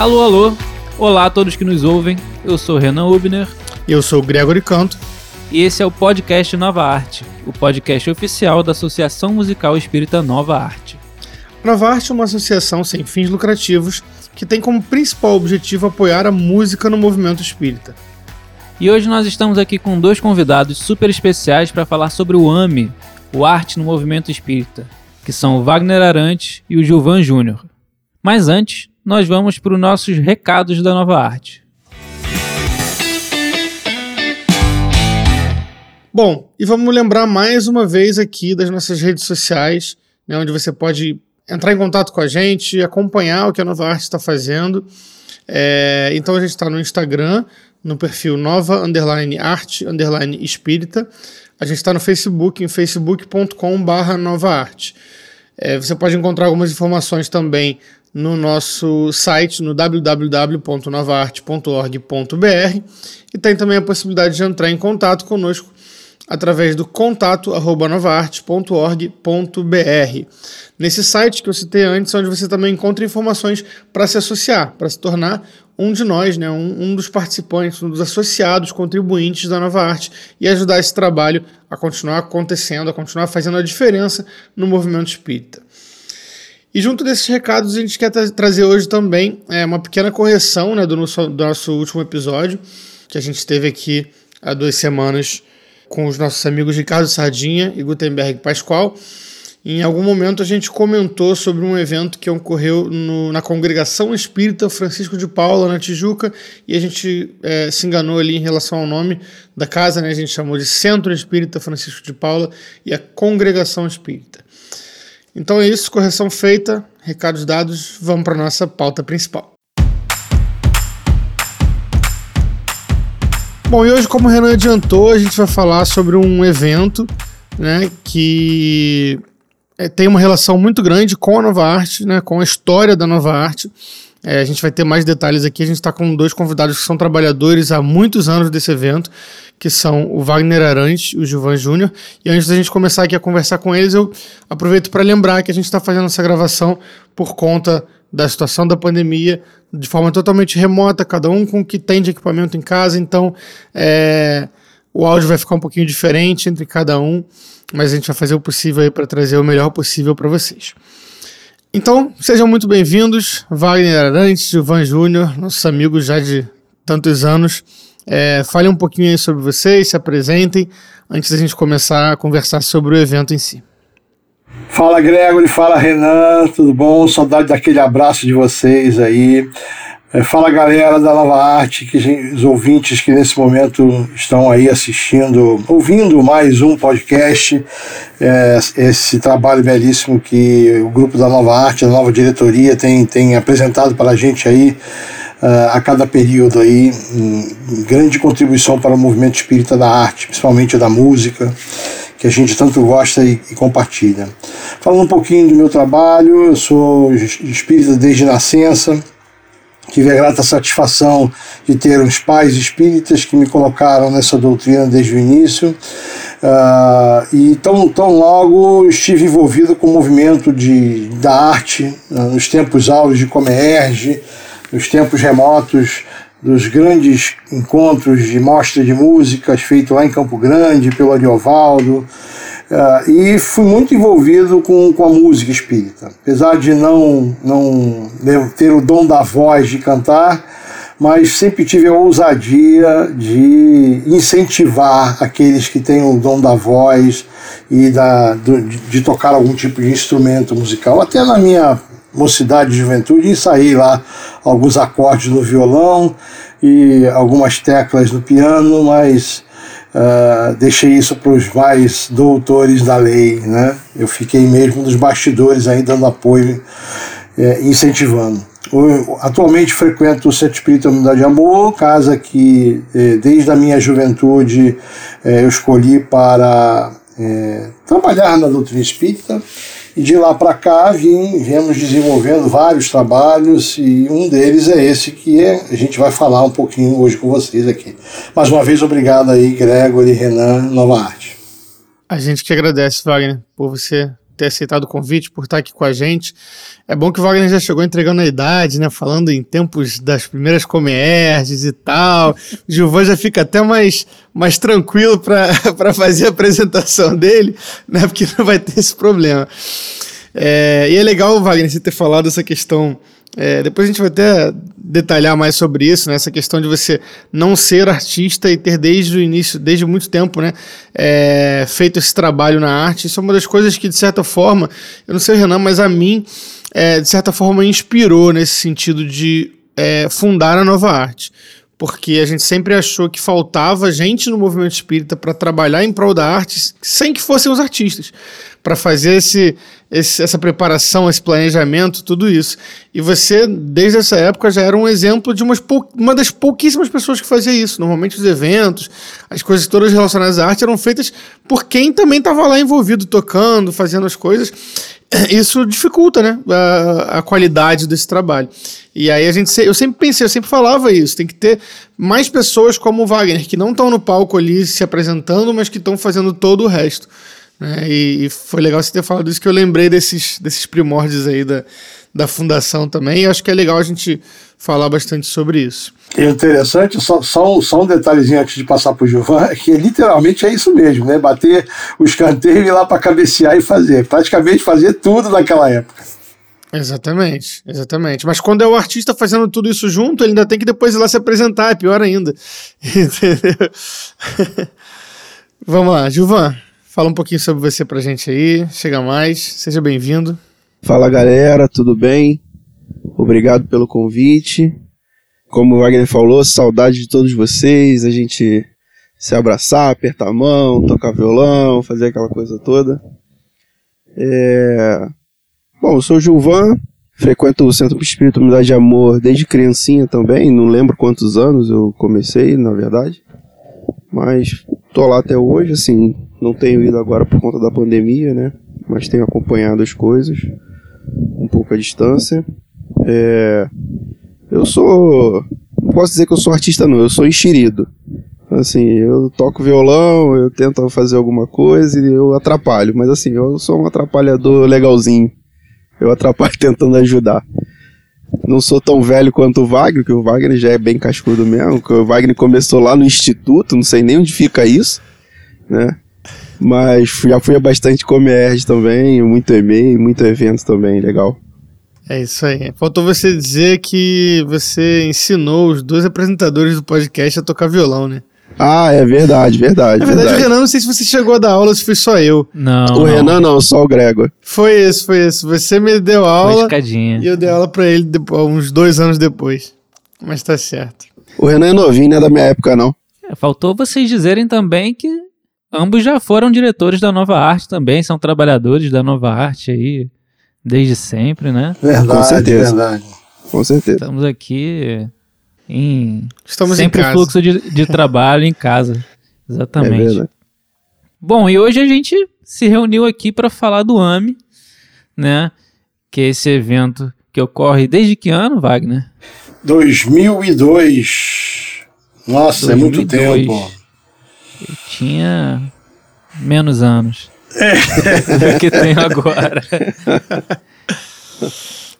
Alô, alô. Olá a todos que nos ouvem. Eu sou Renan Ubner. Eu sou Gregory Canto. E esse é o podcast Nova Arte, o podcast oficial da Associação Musical Espírita Nova Arte. Nova Arte é uma associação sem fins lucrativos que tem como principal objetivo apoiar a música no movimento espírita. E hoje nós estamos aqui com dois convidados super especiais para falar sobre o AME, o Arte no Movimento Espírita, que são o Wagner Arantes e o Gilvan Júnior. Mas antes, nós vamos para os nossos recados da Nova Arte. Bom, e vamos lembrar mais uma vez aqui das nossas redes sociais, né, onde você pode entrar em contato com a gente, acompanhar o que a Nova Arte está fazendo. É, então a gente está no Instagram, no perfil nova underline arte underline espírita. A gente está no Facebook, em facebook.com barra nova arte. É, você pode encontrar algumas informações também no nosso site, no www.novaarte.org.br e tem também a possibilidade de entrar em contato conosco através do contato novaarte.org.br. Nesse site que eu citei antes, onde você também encontra informações para se associar, para se tornar um de nós, né, um, um, dos participantes, um dos associados, contribuintes da Nova Arte e ajudar esse trabalho a continuar acontecendo, a continuar fazendo a diferença no movimento espírita. E junto desses recados, a gente quer tra trazer hoje também é, uma pequena correção né, do, nosso, do nosso último episódio, que a gente teve aqui há duas semanas com os nossos amigos Ricardo Sardinha e Gutenberg Pascoal. Em algum momento a gente comentou sobre um evento que ocorreu no, na Congregação Espírita Francisco de Paula, na Tijuca, e a gente é, se enganou ali em relação ao nome da casa, né? a gente chamou de Centro Espírita Francisco de Paula e a Congregação Espírita. Então é isso, correção feita, recados dados, vamos para nossa pauta principal. Bom, e hoje, como o Renan adiantou, a gente vai falar sobre um evento né, que é, tem uma relação muito grande com a Nova Arte, né, com a história da Nova Arte. É, a gente vai ter mais detalhes aqui. A gente está com dois convidados que são trabalhadores há muitos anos desse evento, que são o Wagner Arantes e o Gilvan Júnior. E antes da gente começar aqui a conversar com eles, eu aproveito para lembrar que a gente está fazendo essa gravação por conta da situação da pandemia de forma totalmente remota, cada um com o que tem de equipamento em casa, então é, o áudio vai ficar um pouquinho diferente entre cada um, mas a gente vai fazer o possível para trazer o melhor possível para vocês. Então, sejam muito bem-vindos, Wagner Arantes, Gilvan Júnior, nossos amigos já de tantos anos. É, fale um pouquinho aí sobre vocês, se apresentem, antes da gente começar a conversar sobre o evento em si. Fala Gregory, fala Renan, tudo bom? Saudade daquele abraço de vocês aí. É, fala galera da Nova Arte, que, os ouvintes que nesse momento estão aí assistindo, ouvindo mais um podcast, é, esse trabalho belíssimo que o grupo da Nova Arte, a nova diretoria tem, tem apresentado para a gente aí uh, a cada período aí, um, grande contribuição para o movimento espírita da arte, principalmente da música que a gente tanto gosta e, e, compartilha. Falando um pouquinho do meu trabalho, eu sou espírita desde nascença, tive a grata satisfação de ter uns pais espíritas que me colocaram nessa doutrina desde o início. Uh, e tão, tão logo estive envolvido com o movimento de, da arte, uh, nos tempos áureos de Comerge, nos tempos remotos dos grandes encontros de mostra de músicas feito lá em Campo Grande pelo Ariovaldo. Uh, e fui muito envolvido com, com a música espírita. Apesar de não, não ter o dom da voz de cantar, mas sempre tive a ousadia de incentivar aqueles que têm o dom da voz e da, de, de tocar algum tipo de instrumento musical. Até na minha mocidade e juventude e saí lá alguns acordes no violão e algumas teclas no piano, mas uh, deixei isso para os mais doutores da lei, né? Eu fiquei mesmo nos bastidores aí dando apoio, eh, incentivando. Eu, atualmente frequento o Centro Espírita Unidade de Amor, casa que eh, desde a minha juventude eh, eu escolhi para trabalhar na doutrina espírita e de lá para cá vim, viemos desenvolvendo vários trabalhos e um deles é esse que é, a gente vai falar um pouquinho hoje com vocês aqui. Mais uma vez, obrigado aí, Gregory, Renan, Nova Arte. A gente que agradece, Wagner, por você ter aceitado o convite, por estar aqui com a gente. É bom que o Wagner já chegou entregando a idade, né? Falando em tempos das primeiras comerges e tal. O Gilvan já fica até mais, mais tranquilo para fazer a apresentação dele, né? Porque não vai ter esse problema. É, e é legal, Wagner, você ter falado essa questão é, depois a gente vai até detalhar mais sobre isso, né? essa questão de você não ser artista e ter desde o início, desde muito tempo, né, é, feito esse trabalho na arte. Isso é uma das coisas que, de certa forma, eu não sei Renan, mas a mim, é, de certa forma, inspirou nesse sentido de é, fundar a nova arte porque a gente sempre achou que faltava gente no movimento espírita para trabalhar em prol da arte, sem que fossem os artistas, para fazer esse, esse, essa preparação, esse planejamento, tudo isso. E você, desde essa época, já era um exemplo de pou, uma das pouquíssimas pessoas que fazia isso. Normalmente os eventos, as coisas todas relacionadas à arte eram feitas por quem também estava lá envolvido, tocando, fazendo as coisas. Isso dificulta né, a, a qualidade desse trabalho. E aí a gente, eu sempre pensei, eu sempre falava isso, tem que ter mais pessoas como o Wagner, que não estão no palco ali se apresentando, mas que estão fazendo todo o resto. Né? E, e, foi legal você ter falado isso, que eu lembrei desses, desses primórdios aí da, da fundação também, e acho que é legal a gente falar bastante sobre isso. E interessante, só, só, só um detalhezinho antes de passar para o Gilvan, é que literalmente é isso mesmo, né? Bater os canteiros e ir lá para cabecear e fazer. Praticamente fazer tudo naquela época. Exatamente, exatamente. Mas quando é o artista fazendo tudo isso junto, ele ainda tem que depois ir lá se apresentar, é pior ainda. Entendeu? Vamos lá, Gilvan, fala um pouquinho sobre você pra gente aí, chega mais, seja bem-vindo. Fala galera, tudo bem? Obrigado pelo convite. Como o Wagner falou, saudade de todos vocês, a gente se abraçar, apertar a mão, tocar violão, fazer aquela coisa toda. É... Bom, eu sou o Gilvan, frequento o Centro Espírito Unidade de Amor desde criancinha também, não lembro quantos anos eu comecei, na verdade. Mas tô lá até hoje, assim, não tenho ido agora por conta da pandemia, né? Mas tenho acompanhado as coisas, um pouco à distância. É... Eu sou. Não posso dizer que eu sou artista, não, eu sou enxerido. Assim, eu toco violão, eu tento fazer alguma coisa e eu atrapalho, mas assim, eu sou um atrapalhador legalzinho eu atrapalho tentando ajudar. Não sou tão velho quanto o Wagner, que o Wagner já é bem cascudo mesmo. O Wagner começou lá no instituto, não sei nem onde fica isso, né? Mas já fui a bastante Comerge também, muito e-mail, muito evento também, legal. É isso aí. Faltou você dizer que você ensinou os dois apresentadores do podcast a tocar violão, né? Ah, é verdade, verdade. Na verdade, verdade. o Renan, não sei se você chegou a dar aula, se foi só eu. Não. O não. Renan não, só o Gregor. Foi isso, foi isso. Você me deu aula. E eu dei aula pra ele depois, uns dois anos depois. Mas tá certo. O Renan é novinho, não é da minha época, não. É, faltou vocês dizerem também que ambos já foram diretores da Nova Arte também, são trabalhadores da Nova Arte aí, desde sempre, né? Verdade, Com certeza. verdade. Com certeza. Estamos aqui em Estamos sempre em casa. fluxo de, de trabalho em casa. Exatamente. É Bom, e hoje a gente se reuniu aqui para falar do AME, né? Que é esse evento que ocorre desde que ano, Wagner? 2002. Nossa, 2002. é muito tempo. Eu tinha menos anos do que tenho agora.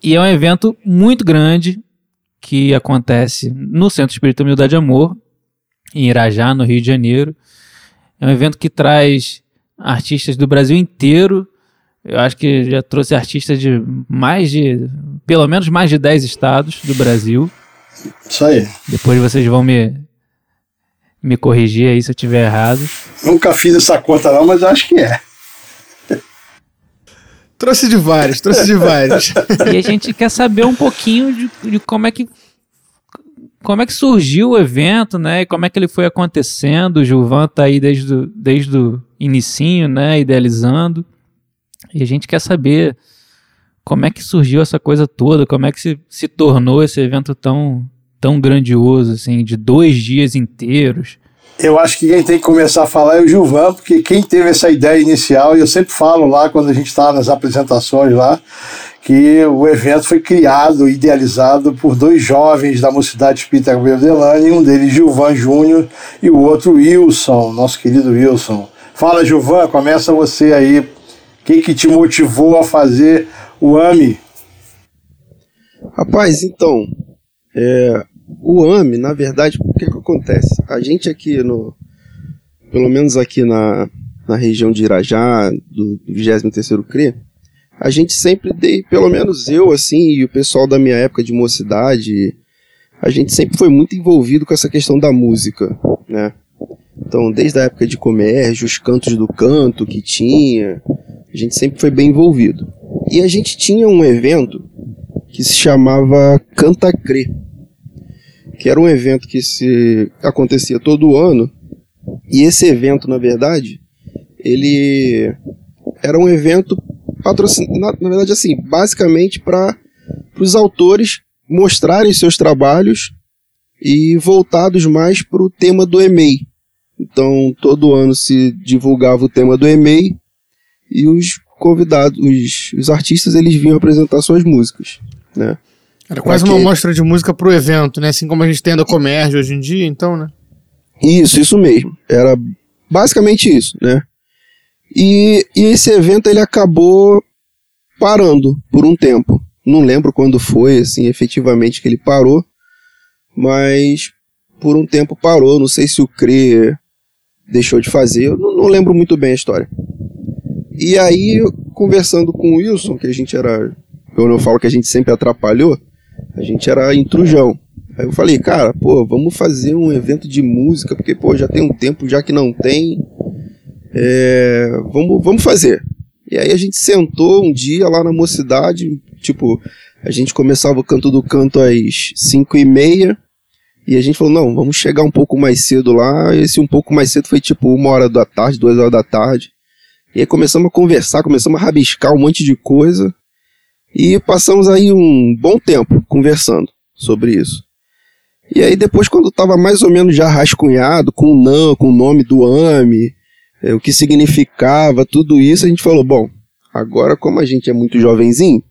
e é um evento muito grande, que acontece no Centro Espírita Humildade e Amor, em Irajá, no Rio de Janeiro. É um evento que traz artistas do Brasil inteiro. Eu acho que já trouxe artistas de mais de, pelo menos mais de 10 estados do Brasil. Isso aí. Depois vocês vão me, me corrigir aí se eu estiver errado. Nunca fiz essa conta não, mas acho que é. Trouxe de vários, trouxe de vários. e a gente quer saber um pouquinho de, de, como é que como é que surgiu o evento, né? E como é que ele foi acontecendo. O Gilvan tá aí desde, o, desde o inicinho, né? Idealizando. E a gente quer saber como é que surgiu essa coisa toda, como é que se, se tornou esse evento tão, tão grandioso, assim, de dois dias inteiros. Eu acho que quem tem que começar a falar é o Gilvan, porque quem teve essa ideia inicial, e eu sempre falo lá quando a gente está nas apresentações lá, que o evento foi criado, idealizado por dois jovens da Mocidade Espírita Gabriel Delane, um deles Gilvan Júnior e o outro Wilson, nosso querido Wilson. Fala Gilvan, começa você aí O que, que te motivou a fazer o AMI? Rapaz, então, é, o AMI, na verdade, o que, que acontece? A gente aqui no. Pelo menos aqui na, na região de Irajá, do, do 23º CRE, a gente sempre dei, pelo menos eu, assim, e o pessoal da minha época de mocidade, a gente sempre foi muito envolvido com essa questão da música, né? Então, desde a época de comércio, os cantos do canto que tinha, a gente sempre foi bem envolvido. E a gente tinha um evento que se chamava Cantacre, que era um evento que se acontecia todo ano. E esse evento, na verdade, ele era um evento patrocinado, na verdade, assim, basicamente para os autores mostrarem seus trabalhos e voltados mais para o tema do EMEI. Então, todo ano se divulgava o tema do EMEI e os convidados, os, os artistas, eles vinham apresentar suas músicas, né? Era quase uma mostra de música pro evento, né? Assim como a gente tem da Comércio hoje em dia, então, né? Isso, isso mesmo. Era basicamente isso, né? E, e esse evento ele acabou parando por um tempo. Não lembro quando foi, assim, efetivamente que ele parou, mas por um tempo parou. Não sei se o CRE deixou de fazer, eu não, não lembro muito bem a história. E aí, conversando com o Wilson, que a gente era. Eu falo que a gente sempre atrapalhou, a gente era intrujão. Aí eu falei, cara, pô, vamos fazer um evento de música, porque, pô, já tem um tempo já que não tem. É, vamos, vamos fazer. E aí a gente sentou um dia lá na mocidade, tipo, a gente começava o canto do canto às 5 e meia, e a gente falou, não, vamos chegar um pouco mais cedo lá. Esse um pouco mais cedo foi tipo uma hora da tarde, duas horas da tarde. E aí começamos a conversar, começamos a rabiscar um monte de coisa. E passamos aí um bom tempo conversando sobre isso. E aí depois, quando estava mais ou menos já rascunhado, com o com o nome do AME, é, o que significava, tudo isso, a gente falou, bom, agora como a gente é muito jovenzinho,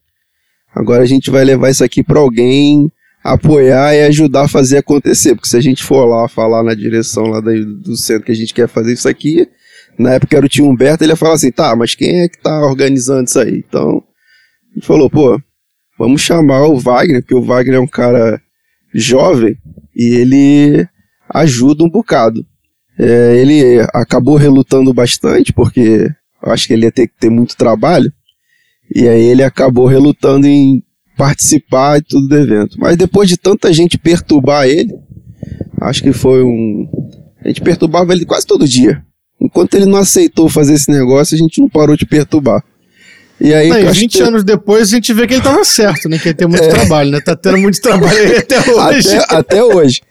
agora a gente vai levar isso aqui para alguém apoiar e ajudar a fazer acontecer, porque se a gente for lá falar na direção lá do centro que a gente quer fazer isso aqui, na época era o tio Humberto, ele ia falar assim, tá, mas quem é que tá organizando isso aí? Então, gente falou, pô, vamos chamar o Wagner, porque o Wagner é um cara jovem e ele ajuda um bocado. É, ele acabou relutando bastante, porque acho que ele ia ter que ter muito trabalho, e aí ele acabou relutando em participar e tudo do evento. Mas depois de tanta gente perturbar ele, acho que foi um. A gente perturbava ele quase todo dia. Enquanto ele não aceitou fazer esse negócio, a gente não parou de perturbar. E aí, não, 20 que... anos depois, a gente vê que ele estava certo, né? Que ia ter muito é. trabalho, né? Tá tendo muito trabalho aí até hoje. Até, até, hoje.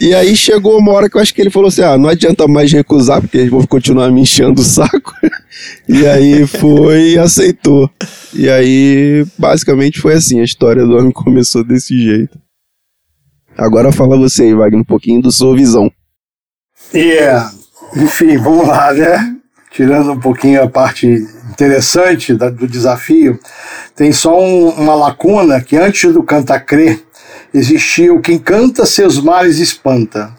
E aí chegou uma hora que eu acho que ele falou assim: ah, não adianta mais recusar, porque eles vão continuar me enchendo o saco. e aí foi e aceitou. E aí, basicamente, foi assim: a história do homem começou desse jeito. Agora fala você aí, Wagner, um pouquinho do sua visão. Yeah. Enfim, vamos lá, né? Tirando um pouquinho a parte interessante da, do desafio, tem só um, uma lacuna que antes do Canta Crer existia o Quem Canta Seus Males Espanta.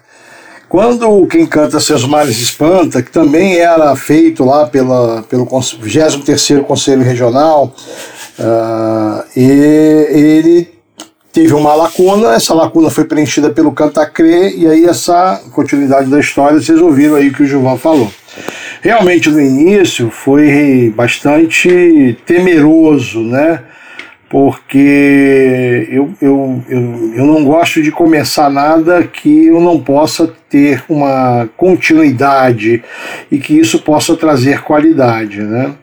Quando o Quem Canta Seus Males Espanta, que também era feito lá pela, pelo 23º Conselho Regional, uh, e ele teve uma lacuna, essa lacuna foi preenchida pelo Cantacré, e aí essa continuidade da história, vocês ouviram aí o que o Gilvan falou. Realmente no início foi bastante temeroso, né? Porque eu, eu, eu, eu não gosto de começar nada que eu não possa ter uma continuidade e que isso possa trazer qualidade, né?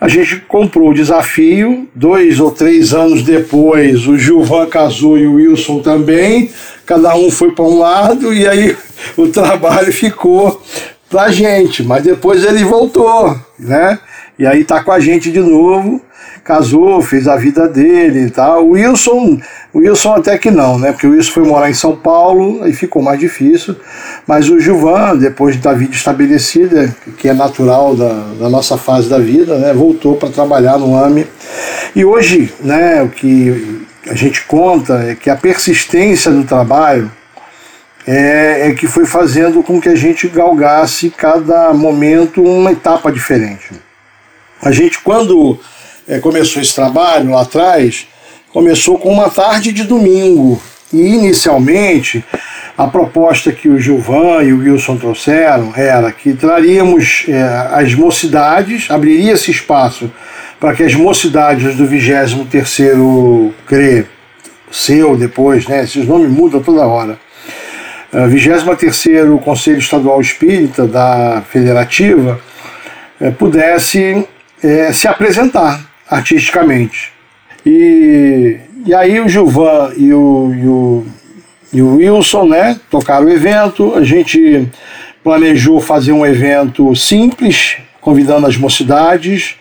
A gente comprou o desafio, dois ou três anos depois o Gilvan casou e o Wilson também, cada um foi para um lado e aí o trabalho ficou pra gente, mas depois ele voltou, né? E aí tá com a gente de novo casou, fez a vida dele e tal. O Wilson, o Wilson até que não, né? Porque o Wilson foi morar em São Paulo e ficou mais difícil. Mas o Gilvan, depois da vida estabelecida, que é natural da, da nossa fase da vida, né? Voltou para trabalhar no AME. E hoje, né? O que a gente conta é que a persistência do trabalho é, é, que foi fazendo com que a gente galgasse cada momento uma etapa diferente. A gente, quando é, começou esse trabalho lá atrás, começou com uma tarde de domingo. E inicialmente a proposta que o Gilvan e o Wilson trouxeram era que traríamos é, as mocidades, abriria esse espaço para que as mocidades do 23º CRE, seu depois, né, esses nomes mudam toda hora, 23º Conselho Estadual Espírita da Federativa, é, pudesse é, se apresentar artisticamente. E, e aí o Gilvan e o, e o, e o Wilson né, tocaram o evento, a gente planejou fazer um evento simples, convidando as mocidades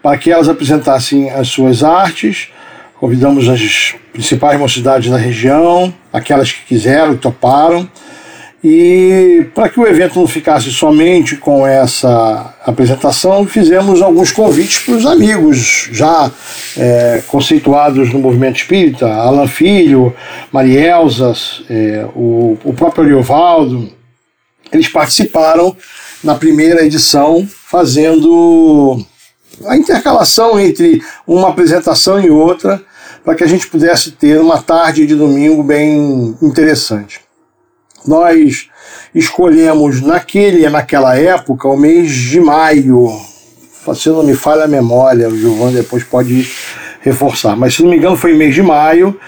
para que elas apresentassem as suas artes. Convidamos as principais mocidades da região, aquelas que quiseram e toparam. E para que o evento não ficasse somente com essa apresentação, fizemos alguns convites para os amigos já é, conceituados no movimento espírita, Alan Filho, Marielza, é, o, o próprio Ariovaldo. Eles participaram na primeira edição, fazendo a intercalação entre uma apresentação e outra, para que a gente pudesse ter uma tarde de domingo bem interessante nós escolhemos naquele, naquela época o mês de maio. Se não me falha a memória, o Gilvan depois pode reforçar, mas se não me engano foi mês de maio.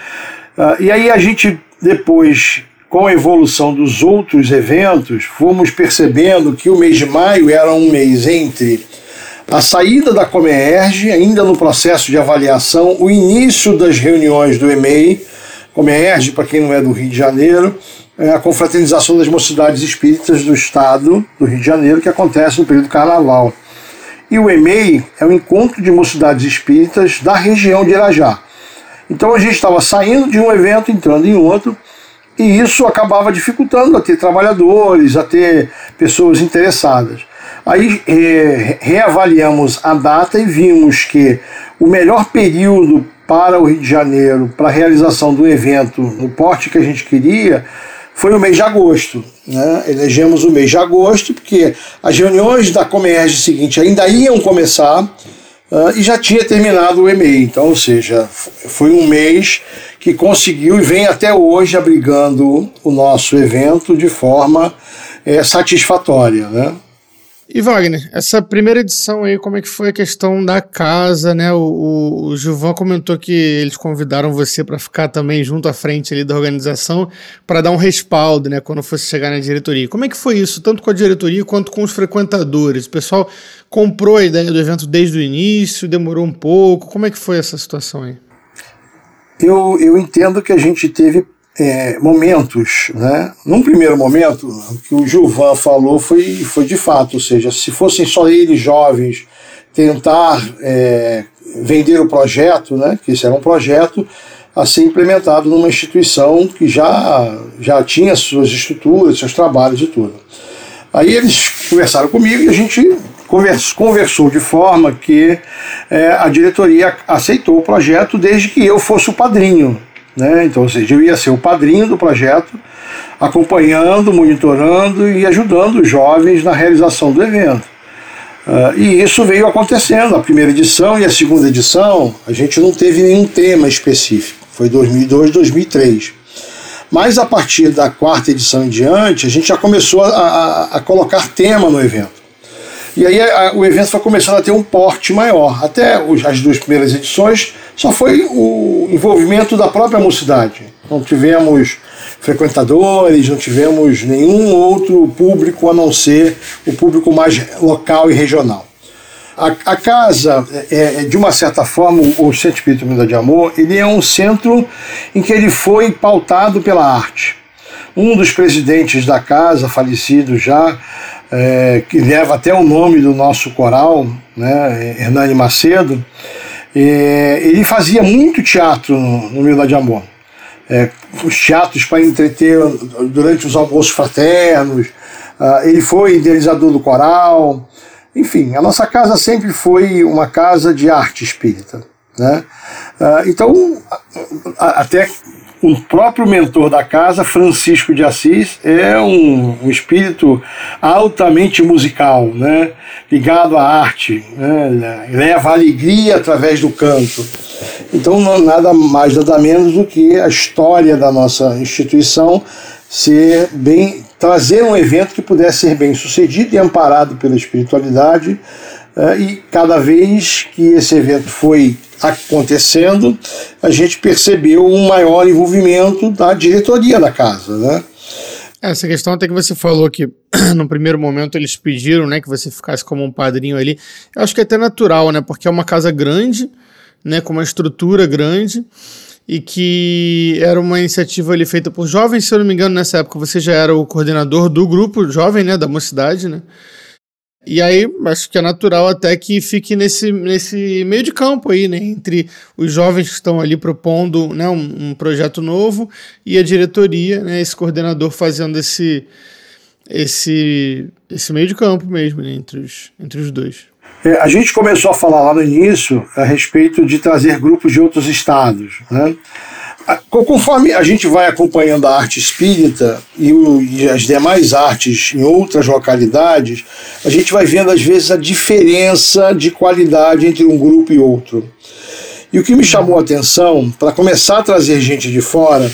Uh, e aí a gente depois, com a evolução dos outros eventos, fomos percebendo que o mês de maio era um mês entre a saída da Comerge, ainda no processo de avaliação, o início das reuniões do EMEI, Comerge, para quem não é do Rio de Janeiro, é a confraternização das mocidades espíritas do estado do Rio de Janeiro, que acontece no período do carnaval. E o EMEI é o encontro de mocidades espíritas da região de Irajá. Então a gente estava saindo de um evento, entrando em outro, e isso acabava dificultando a ter trabalhadores, a ter pessoas interessadas. Aí é, reavaliamos a data e vimos que o melhor período para o Rio de Janeiro, para a realização do evento no porte que a gente queria, foi o mês de agosto. Né? Elegemos o mês de agosto, porque as reuniões da Comerge seguinte ainda iam começar uh, e já tinha terminado o e-mail. Então, ou seja, foi um mês que conseguiu e vem até hoje abrigando o nosso evento de forma é, satisfatória. Né? E Wagner, essa primeira edição aí, como é que foi a questão da casa, né? O, o, o Gilvan comentou que eles convidaram você para ficar também junto à frente ali da organização para dar um respaldo, né? Quando fosse chegar na diretoria. Como é que foi isso, tanto com a diretoria quanto com os frequentadores? O pessoal comprou a ideia do evento desde o início, demorou um pouco. Como é que foi essa situação aí? Eu, eu entendo que a gente teve é, momentos, né? Num primeiro momento, o que o Gilvan falou foi, foi de fato, ou seja, se fossem só eles jovens tentar é, vender o projeto, né? Que isso era um projeto a ser implementado numa instituição que já, já tinha suas estruturas, seus trabalhos e tudo. Aí eles conversaram comigo e a gente conversou de forma que é, a diretoria aceitou o projeto desde que eu fosse o padrinho né? Então, ou seja, eu ia ser o padrinho do projeto, acompanhando, monitorando e ajudando os jovens na realização do evento. Uh, e isso veio acontecendo. A primeira edição e a segunda edição, a gente não teve nenhum tema específico. Foi 2002, 2003. Mas a partir da quarta edição em diante, a gente já começou a, a, a colocar tema no evento. E aí a, o evento foi começando a ter um porte maior. Até os, as duas primeiras edições só foi o envolvimento da própria mocidade. Não tivemos frequentadores, não tivemos nenhum outro público a não ser o público mais local e regional. A, a casa, é, é, de uma certa forma, o Centro Espírita Unidade de Amor, ele é um centro em que ele foi pautado pela arte. Um dos presidentes da casa, falecido já, é, que leva até o nome do nosso coral, né, Hernani Macedo, é, ele fazia muito teatro no, no de Amor. É, os teatros para entreter durante os almoços fraternos, uh, ele foi idealizador do coral, enfim, a nossa casa sempre foi uma casa de arte espírita. Né? Uh, então, até o próprio mentor da casa, Francisco de Assis, é um, um espírito altamente musical, né? ligado à arte, né? leva alegria através do canto. Então, não, nada mais, nada menos do que a história da nossa instituição ser bem trazer um evento que pudesse ser bem sucedido e amparado pela espiritualidade. Eh, e cada vez que esse evento foi acontecendo, a gente percebeu um maior envolvimento da diretoria da casa, né? Essa questão até que você falou que no primeiro momento eles pediram, né, que você ficasse como um padrinho ali. Eu acho que é até natural, né, porque é uma casa grande, né, com uma estrutura grande e que era uma iniciativa ali feita por jovens, se eu não me engano, nessa época você já era o coordenador do grupo jovem, né, da mocidade, né? E aí, acho que é natural até que fique nesse, nesse meio de campo aí, né? Entre os jovens que estão ali propondo né, um, um projeto novo e a diretoria, né? Esse coordenador fazendo esse, esse, esse meio de campo mesmo, né? Entre os, entre os dois. É, a gente começou a falar lá no início a respeito de trazer grupos de outros estados, né? Conforme a gente vai acompanhando a arte espírita e, o, e, as demais artes em outras localidades, a gente vai vendo às vezes a diferença de qualidade entre um grupo e outro. E o que me chamou a atenção, para começar a trazer gente de fora,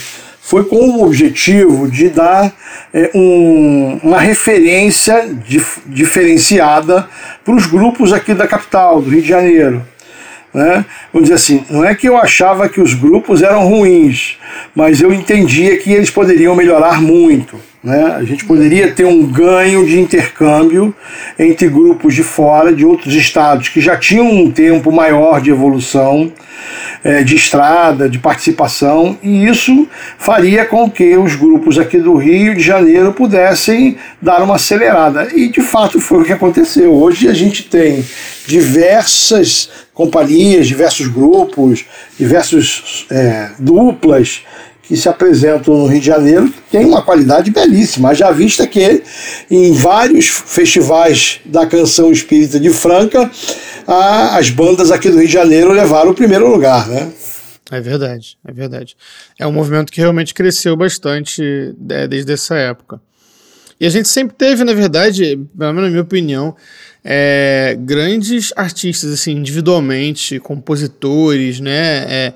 foi com o objetivo de dar é, um, uma referência dif, diferenciada para os grupos aqui da capital, do Rio de Janeiro. Né? Vamos dizer assim, não é que eu achava que os grupos eram ruins, mas eu entendia que eles poderiam melhorar muito. Né? A gente poderia ter um ganho de intercâmbio entre grupos de fora, de outros estados que já tinham um tempo maior de evolução, é, de estrada, de participação, e isso faria com que os grupos aqui do Rio de Janeiro pudessem dar uma acelerada. E de fato foi o que aconteceu. Hoje a gente tem diversas companhias, diversos grupos, diversos é, duplas que se apresentam no Rio de Janeiro, tem uma qualidade belíssima. Já vista que em vários festivais da canção espírita de Franca, a, as bandas aqui do Rio de Janeiro levaram o primeiro lugar, né? É verdade, é verdade. É um movimento que realmente cresceu bastante é, desde essa época. E a gente sempre teve, na verdade, pelo menos na minha opinião, é, grandes artistas, assim, individualmente, compositores, né? É,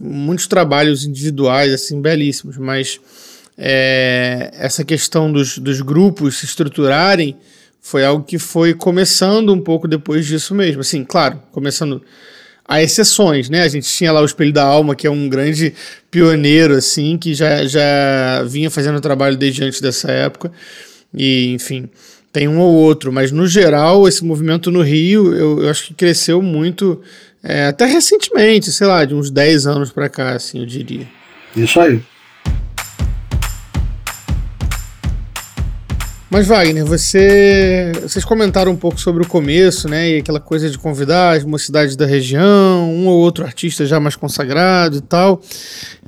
muitos trabalhos individuais, assim, belíssimos, mas é, essa questão dos, dos grupos se estruturarem foi algo que foi começando um pouco depois disso mesmo. Assim, claro, começando há exceções, né? A gente tinha lá o Espelho da Alma, que é um grande pioneiro, assim, que já, já vinha fazendo trabalho desde antes dessa época. E, enfim, tem um ou outro, mas no geral, esse movimento no Rio, eu, eu acho que cresceu muito, é, até recentemente, sei lá, de uns 10 anos para cá, assim, eu diria. Isso aí. Mas Wagner, você, vocês comentaram um pouco sobre o começo, né, e aquela coisa de convidar as mocidades da região, um ou outro artista já mais consagrado e tal.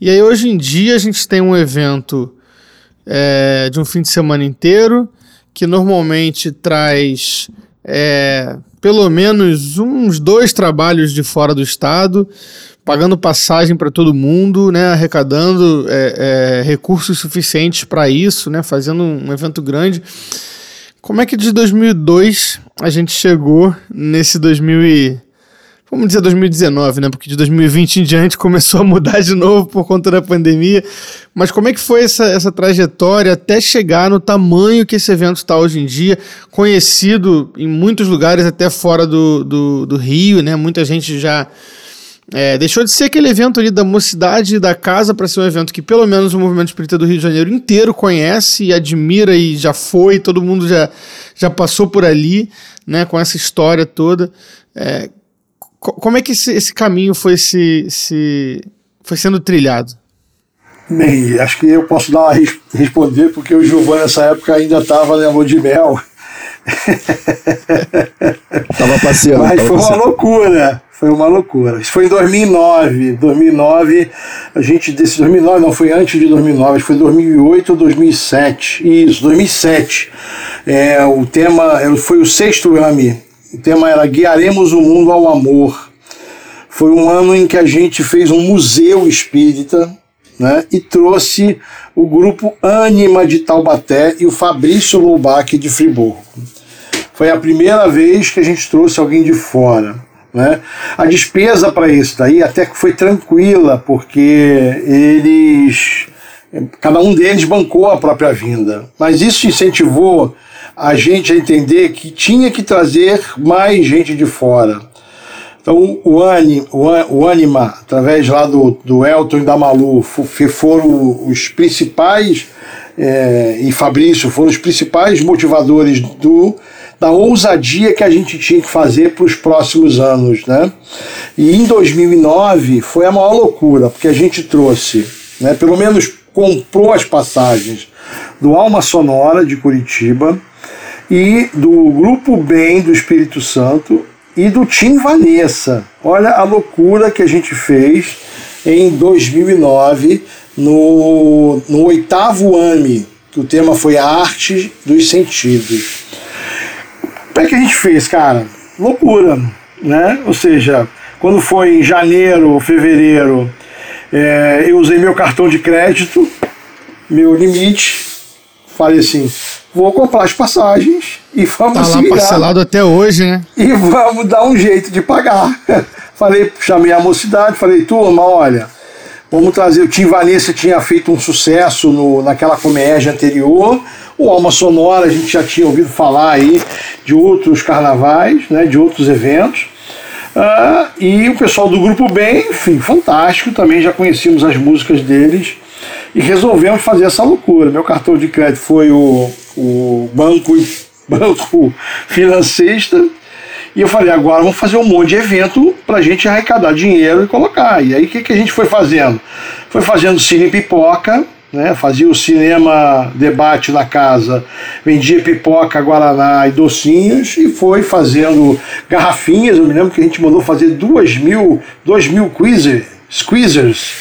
E aí hoje em dia a gente tem um evento é, de um fim de semana inteiro que normalmente traz é, pelo menos uns dois trabalhos de fora do estado, pagando passagem para todo mundo, né, arrecadando é, é, recursos suficientes para isso, né, fazendo um evento grande. Como é que de 2002 a gente chegou nesse 2000 e vamos dizer 2019, né? Porque de 2020 em diante começou a mudar de novo por conta da pandemia. Mas como é que foi essa, essa trajetória até chegar no tamanho que esse evento está hoje em dia, conhecido em muitos lugares, até fora do, do, do Rio, né? Muita gente já é, deixou de ser aquele evento ali da mocidade da casa para ser um evento que pelo menos o movimento espírita do Rio de Janeiro inteiro conhece e admira e já foi, todo mundo já, já passou por ali, né, com essa história toda. É, como é que esse, esse caminho foi se, se foi sendo trilhado? Bem, acho que eu posso dar uma, responder porque o Giovanni nessa época ainda estava na lua de mel. tava passeando. Mas tava foi passeando. uma loucura. Foi uma loucura. Isso foi em 2009. 2009, a gente desse 2009 não foi antes de 2009, foi 2008 ou 2007. Isso, 2007. É, o tema foi o sexto AMI o tema era Guiaremos o Mundo ao Amor. Foi um ano em que a gente fez um museu espírita, né, e trouxe o grupo Anima de Taubaté e o Fabrício Loubach de Friburgo. Foi a primeira vez que a gente trouxe alguém de fora. Né? A despesa para isso daí até que foi tranquila, porque eles. Cada um deles bancou a própria vinda. Mas isso incentivou a gente a entender que tinha que trazer mais gente de fora. Então o, Ani, o, Anima, através lá do, do Elton e da Malu, foram os principais, é, e Fabrício foram os principais motivadores do, da ousadia que a gente tinha que fazer para os próximos anos. Né? E em 2009 foi a maior loucura, porque a gente trouxe, né, pelo menos comprou as passagens do Alma Sonora de Curitiba e do Grupo Bem do Espírito Santo e do Tim Vanessa. Olha a loucura que a gente fez em 2009 no, no oitavo AME, que o tema foi a arte dos sentidos. O que, é que a gente fez, cara? Loucura, né? Ou seja, quando foi em janeiro ou fevereiro, é, eu usei meu cartão de crédito, meu limite, falei assim, vou comprar as passagens e vamos Tá lá se virar. parcelado até hoje, né? E vamos dar um jeito de pagar. falei, chamei a mocidade, falei, turma, olha, vamos trazer. O Tim Vanessa tinha feito um sucesso no, naquela comédia anterior. O Alma Sonora, a gente já tinha ouvido falar aí de outros carnavais, né, de outros eventos. Ah, e o pessoal do Grupo Bem, enfim, fantástico, também já conhecíamos as músicas deles e resolvemos fazer essa loucura. Meu cartão de crédito foi o, o banco, banco financista. E eu falei, agora vamos fazer um monte de evento para a gente arrecadar dinheiro e colocar. E aí o que, que a gente foi fazendo? Foi fazendo cine pipoca, né? fazia o cinema debate na casa, vendia pipoca, guaraná e docinhos e foi fazendo garrafinhas. Eu me lembro que a gente mandou fazer duas mil, dois mil squeezer, squeezers,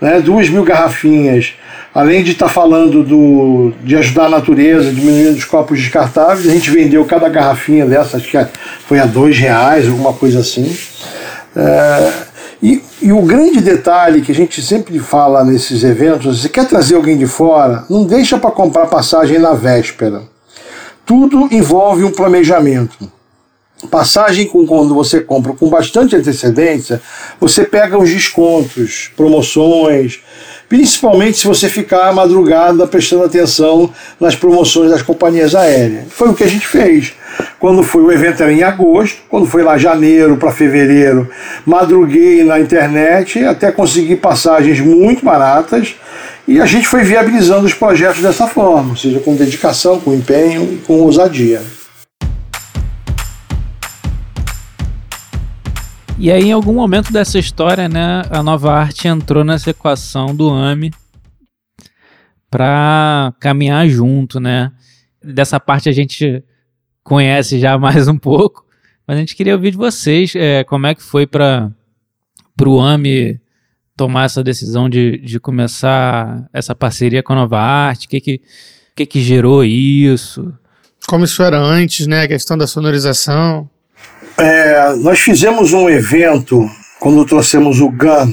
né? duas mil garrafinhas. Além de estar tá falando do, de ajudar a natureza, diminuindo os copos descartáveis, a gente vendeu cada garrafinha dessa, acho que foi a dois reais, alguma coisa assim. É, e, e, o grande detalhe que a gente sempre fala nesses eventos, você quer trazer alguém de fora, não deixa para comprar passagem na véspera. Tudo envolve um planejamento. Passagem com quando você compra com bastante antecedência, você pega os descontos, promoções, principalmente se você ficar madrugada prestando atenção nas promoções das companhias aéreas. Foi o que a gente fez. Quando foi o evento era em agosto, quando foi lá janeiro para fevereiro, madruguei na internet até conseguir passagens muito baratas e a gente foi viabilizando os projetos dessa forma, ou seja, com dedicação, com empenho e com ousadia. E aí, em algum momento dessa história, né, a nova arte entrou nessa equação do AME para caminhar junto, né? Dessa parte a gente conhece já mais um pouco, mas a gente queria ouvir de vocês é, como é que foi para o AME tomar essa decisão de, de começar essa parceria com a Nova Arte, o que que, que que gerou isso? Como isso era antes, né? A questão da sonorização. É, nós fizemos um evento quando trouxemos o GAN,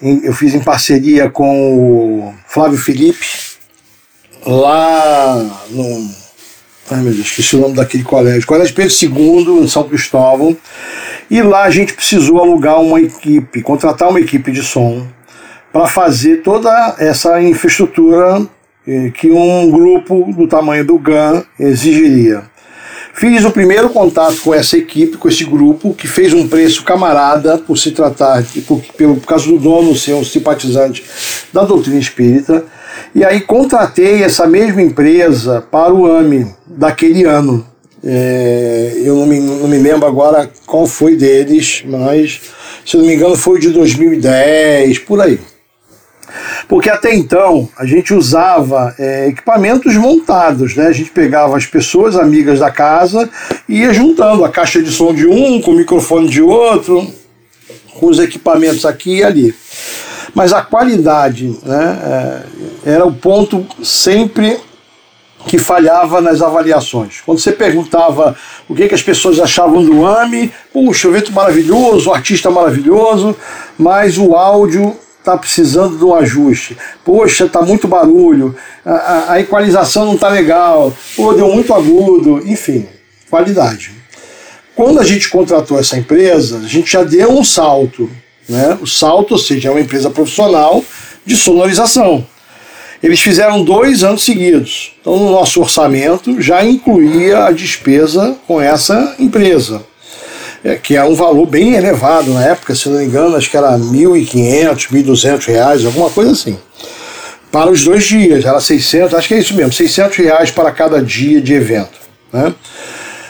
eu fiz em parceria com o Flávio Felipe, lá no. Ai meu Deus, esqueci o nome daquele colégio. Colégio Pedro II, em São Cristóvão. E lá a gente precisou alugar uma equipe, contratar uma equipe de som para fazer toda essa infraestrutura eh, que um grupo do tamanho do GAN exigiria. Fiz o primeiro contato com essa equipe, com esse grupo, que fez um preço camarada por se tratar, por, pelo, por causa do dono ser um simpatizante da doutrina espírita. E aí contratei essa mesma empresa para o AME daquele ano. É, eu não me, não me lembro agora qual foi deles, mas se não me engano foi de 2010, por aí. Porque até então a gente usava é, equipamentos montados, né? A gente pegava as pessoas amigas da casa e ia juntando a caixa de som de um com o microfone de outro, com os equipamentos aqui e ali. Mas a qualidade né, é, era o ponto sempre que falhava nas avaliações. Quando você perguntava o que, que as pessoas achavam do AMI, puxa, o evento maravilhoso, o artista maravilhoso, mas o áudio está precisando um ajuste. Poxa, está muito barulho, a, a, a equalização não está legal, ou deu muito agudo, enfim, qualidade. Quando a gente contratou essa empresa, a gente já deu um salto. Né? O salto, ou seja, é uma empresa profissional de sonorização. Eles fizeram dois anos seguidos. Então, no nosso orçamento já incluía a despesa com essa empresa, é, que é um valor bem elevado na época, se não me engano, acho que era R$ 1.500, 1.200 reais, alguma coisa assim. Para os dois dias, era 600, acho que é isso mesmo, 600 reais para cada dia de evento. Né?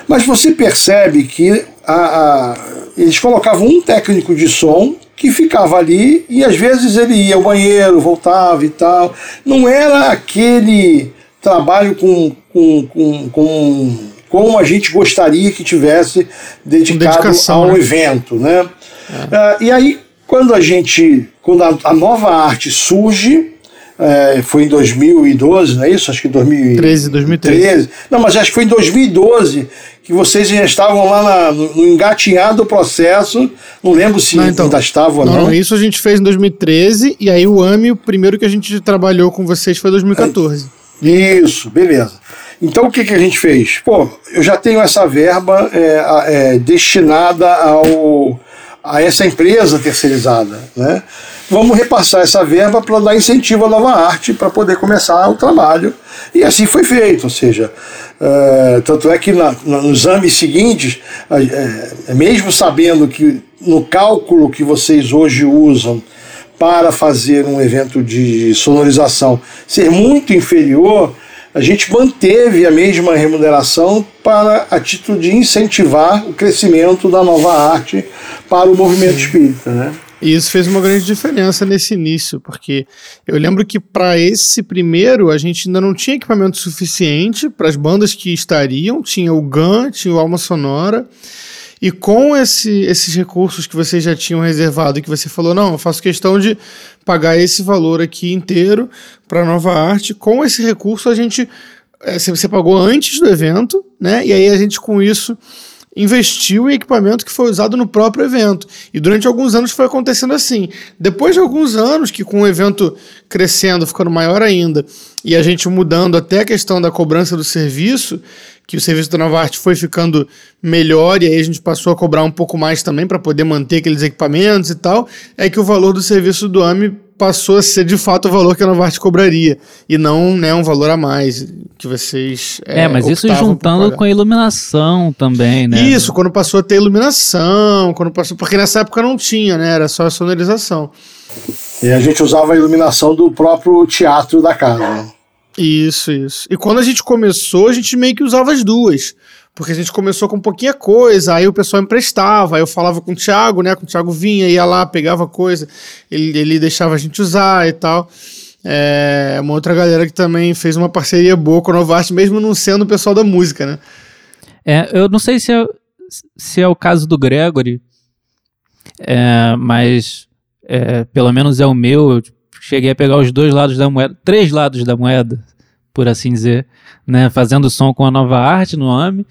Mas você percebe que a, a, eles colocavam um técnico de som que ficava ali e às vezes ele ia ao banheiro, voltava e tal. Não era aquele trabalho com, com, com, com como a gente gostaria que tivesse dedicado ao né? evento, né? É. Uh, e aí, quando a gente, quando a, a nova arte surge, é, foi em 2012, não é isso? Acho que 2013, 2013. Não, mas acho que foi em 2012 que vocês já estavam lá na, no, engatinhado do processo. Não lembro se não, então, ainda estavam ou não, não. Isso a gente fez em 2013 e aí o AMI, o primeiro que a gente trabalhou com vocês foi em 2014. É, isso, beleza. Então o que, que a gente fez? Pô, eu já tenho essa verba é, é, destinada ao, a essa empresa terceirizada, né? vamos repassar essa verba para dar incentivo à nova arte para poder começar o trabalho. E assim foi feito, ou seja, uh, tanto é que na, na, nos anos seguintes, uh, mesmo sabendo que no cálculo que vocês hoje usam para fazer um evento de sonorização ser muito inferior, a gente manteve a mesma remuneração para a título de incentivar o crescimento da nova arte para o movimento espírita, né? E isso fez uma grande diferença nesse início, porque eu lembro que para esse primeiro a gente ainda não tinha equipamento suficiente para as bandas que estariam, tinha o GAN, tinha o Alma Sonora, e com esse, esses recursos que vocês já tinham reservado, que você falou, não, eu faço questão de pagar esse valor aqui inteiro para Nova Arte, com esse recurso a gente, é, você pagou antes do evento, né, e aí a gente com isso investiu em equipamento que foi usado no próprio evento. E durante alguns anos foi acontecendo assim. Depois de alguns anos, que com o evento crescendo, ficando maior ainda, e a gente mudando até a questão da cobrança do serviço, que o serviço da Nova Arte foi ficando melhor e aí a gente passou a cobrar um pouco mais também para poder manter aqueles equipamentos e tal, é que o valor do serviço do AMI passou a ser de fato o valor que a Novartis cobraria e não né, um valor a mais que vocês. É, é mas isso juntando com a iluminação também, né? Isso, quando passou a ter iluminação, quando passou. Porque nessa época não tinha, né? Era só a sonorização. E a gente usava a iluminação do próprio teatro da casa. Isso, isso. E quando a gente começou, a gente meio que usava as duas. Porque a gente começou com pouquinha coisa, aí o pessoal emprestava, aí eu falava com o Thiago, né? Com o Thiago vinha, ia lá, pegava coisa, ele, ele deixava a gente usar e tal. É uma outra galera que também fez uma parceria boa com o Novart, mesmo não sendo o pessoal da música, né? É, eu não sei se é, se é o caso do Gregory, é, mas é, pelo menos é o meu. Eu cheguei a pegar os dois lados da moeda, três lados da moeda, por assim dizer, né, fazendo som com a nova arte no AMI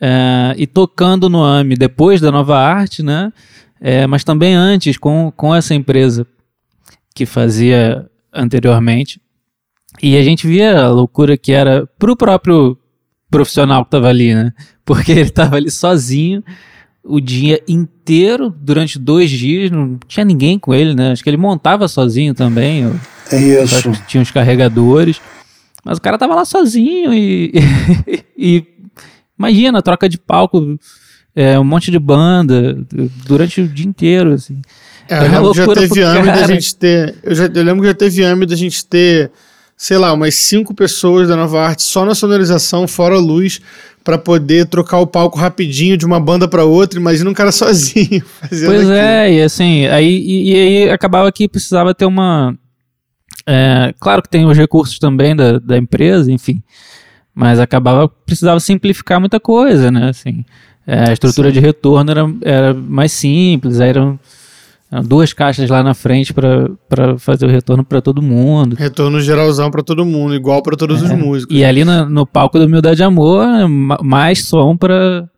é, e tocando no AMI depois da nova arte, né, é, mas também antes com, com essa empresa que fazia anteriormente. E a gente via a loucura que era pro próprio profissional que estava ali, né? Porque ele estava ali sozinho o dia inteiro, durante dois dias, não tinha ninguém com ele, né? Acho que ele montava sozinho também. É isso. Tinha os carregadores. Mas o cara tava lá sozinho e. e, imagina, troca de palco, é, um monte de banda durante o dia inteiro, assim. É, é eu lembro que já teve ano da gente ter. Eu, já, eu lembro que já teve ano da gente ter, sei lá, umas cinco pessoas da Nova Arte só na sonorização, fora a luz, para poder trocar o palco rapidinho de uma banda para outra. Imagina um cara sozinho fazendo Pois aquilo. é, e assim, aí, e, e aí acabava que precisava ter uma é, claro que tem os recursos também da, da empresa, enfim, mas acabava precisava simplificar muita coisa, né? Assim, é, a estrutura Sim. de retorno era, era mais simples, eram, eram duas caixas lá na frente para fazer o retorno para todo mundo. Retorno geralzão para todo mundo, igual para todos é, os músicos. E ali no, no palco da Humildade e Amor, mais som para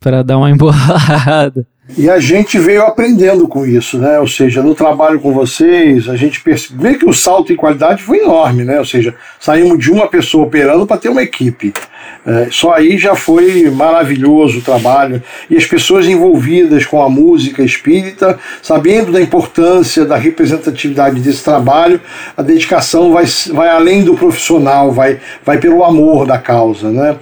para dar uma embolada. E a gente veio aprendendo com isso, né? Ou seja, no trabalho com vocês, a gente percebeu que o salto em qualidade foi enorme, né? Ou seja, saímos de uma pessoa operando para ter uma equipe. É, só aí já foi maravilhoso o trabalho. E as pessoas envolvidas com a música espírita, sabendo da importância da representatividade desse trabalho, a dedicação vai, vai além do profissional, vai, vai pelo amor da causa. Né?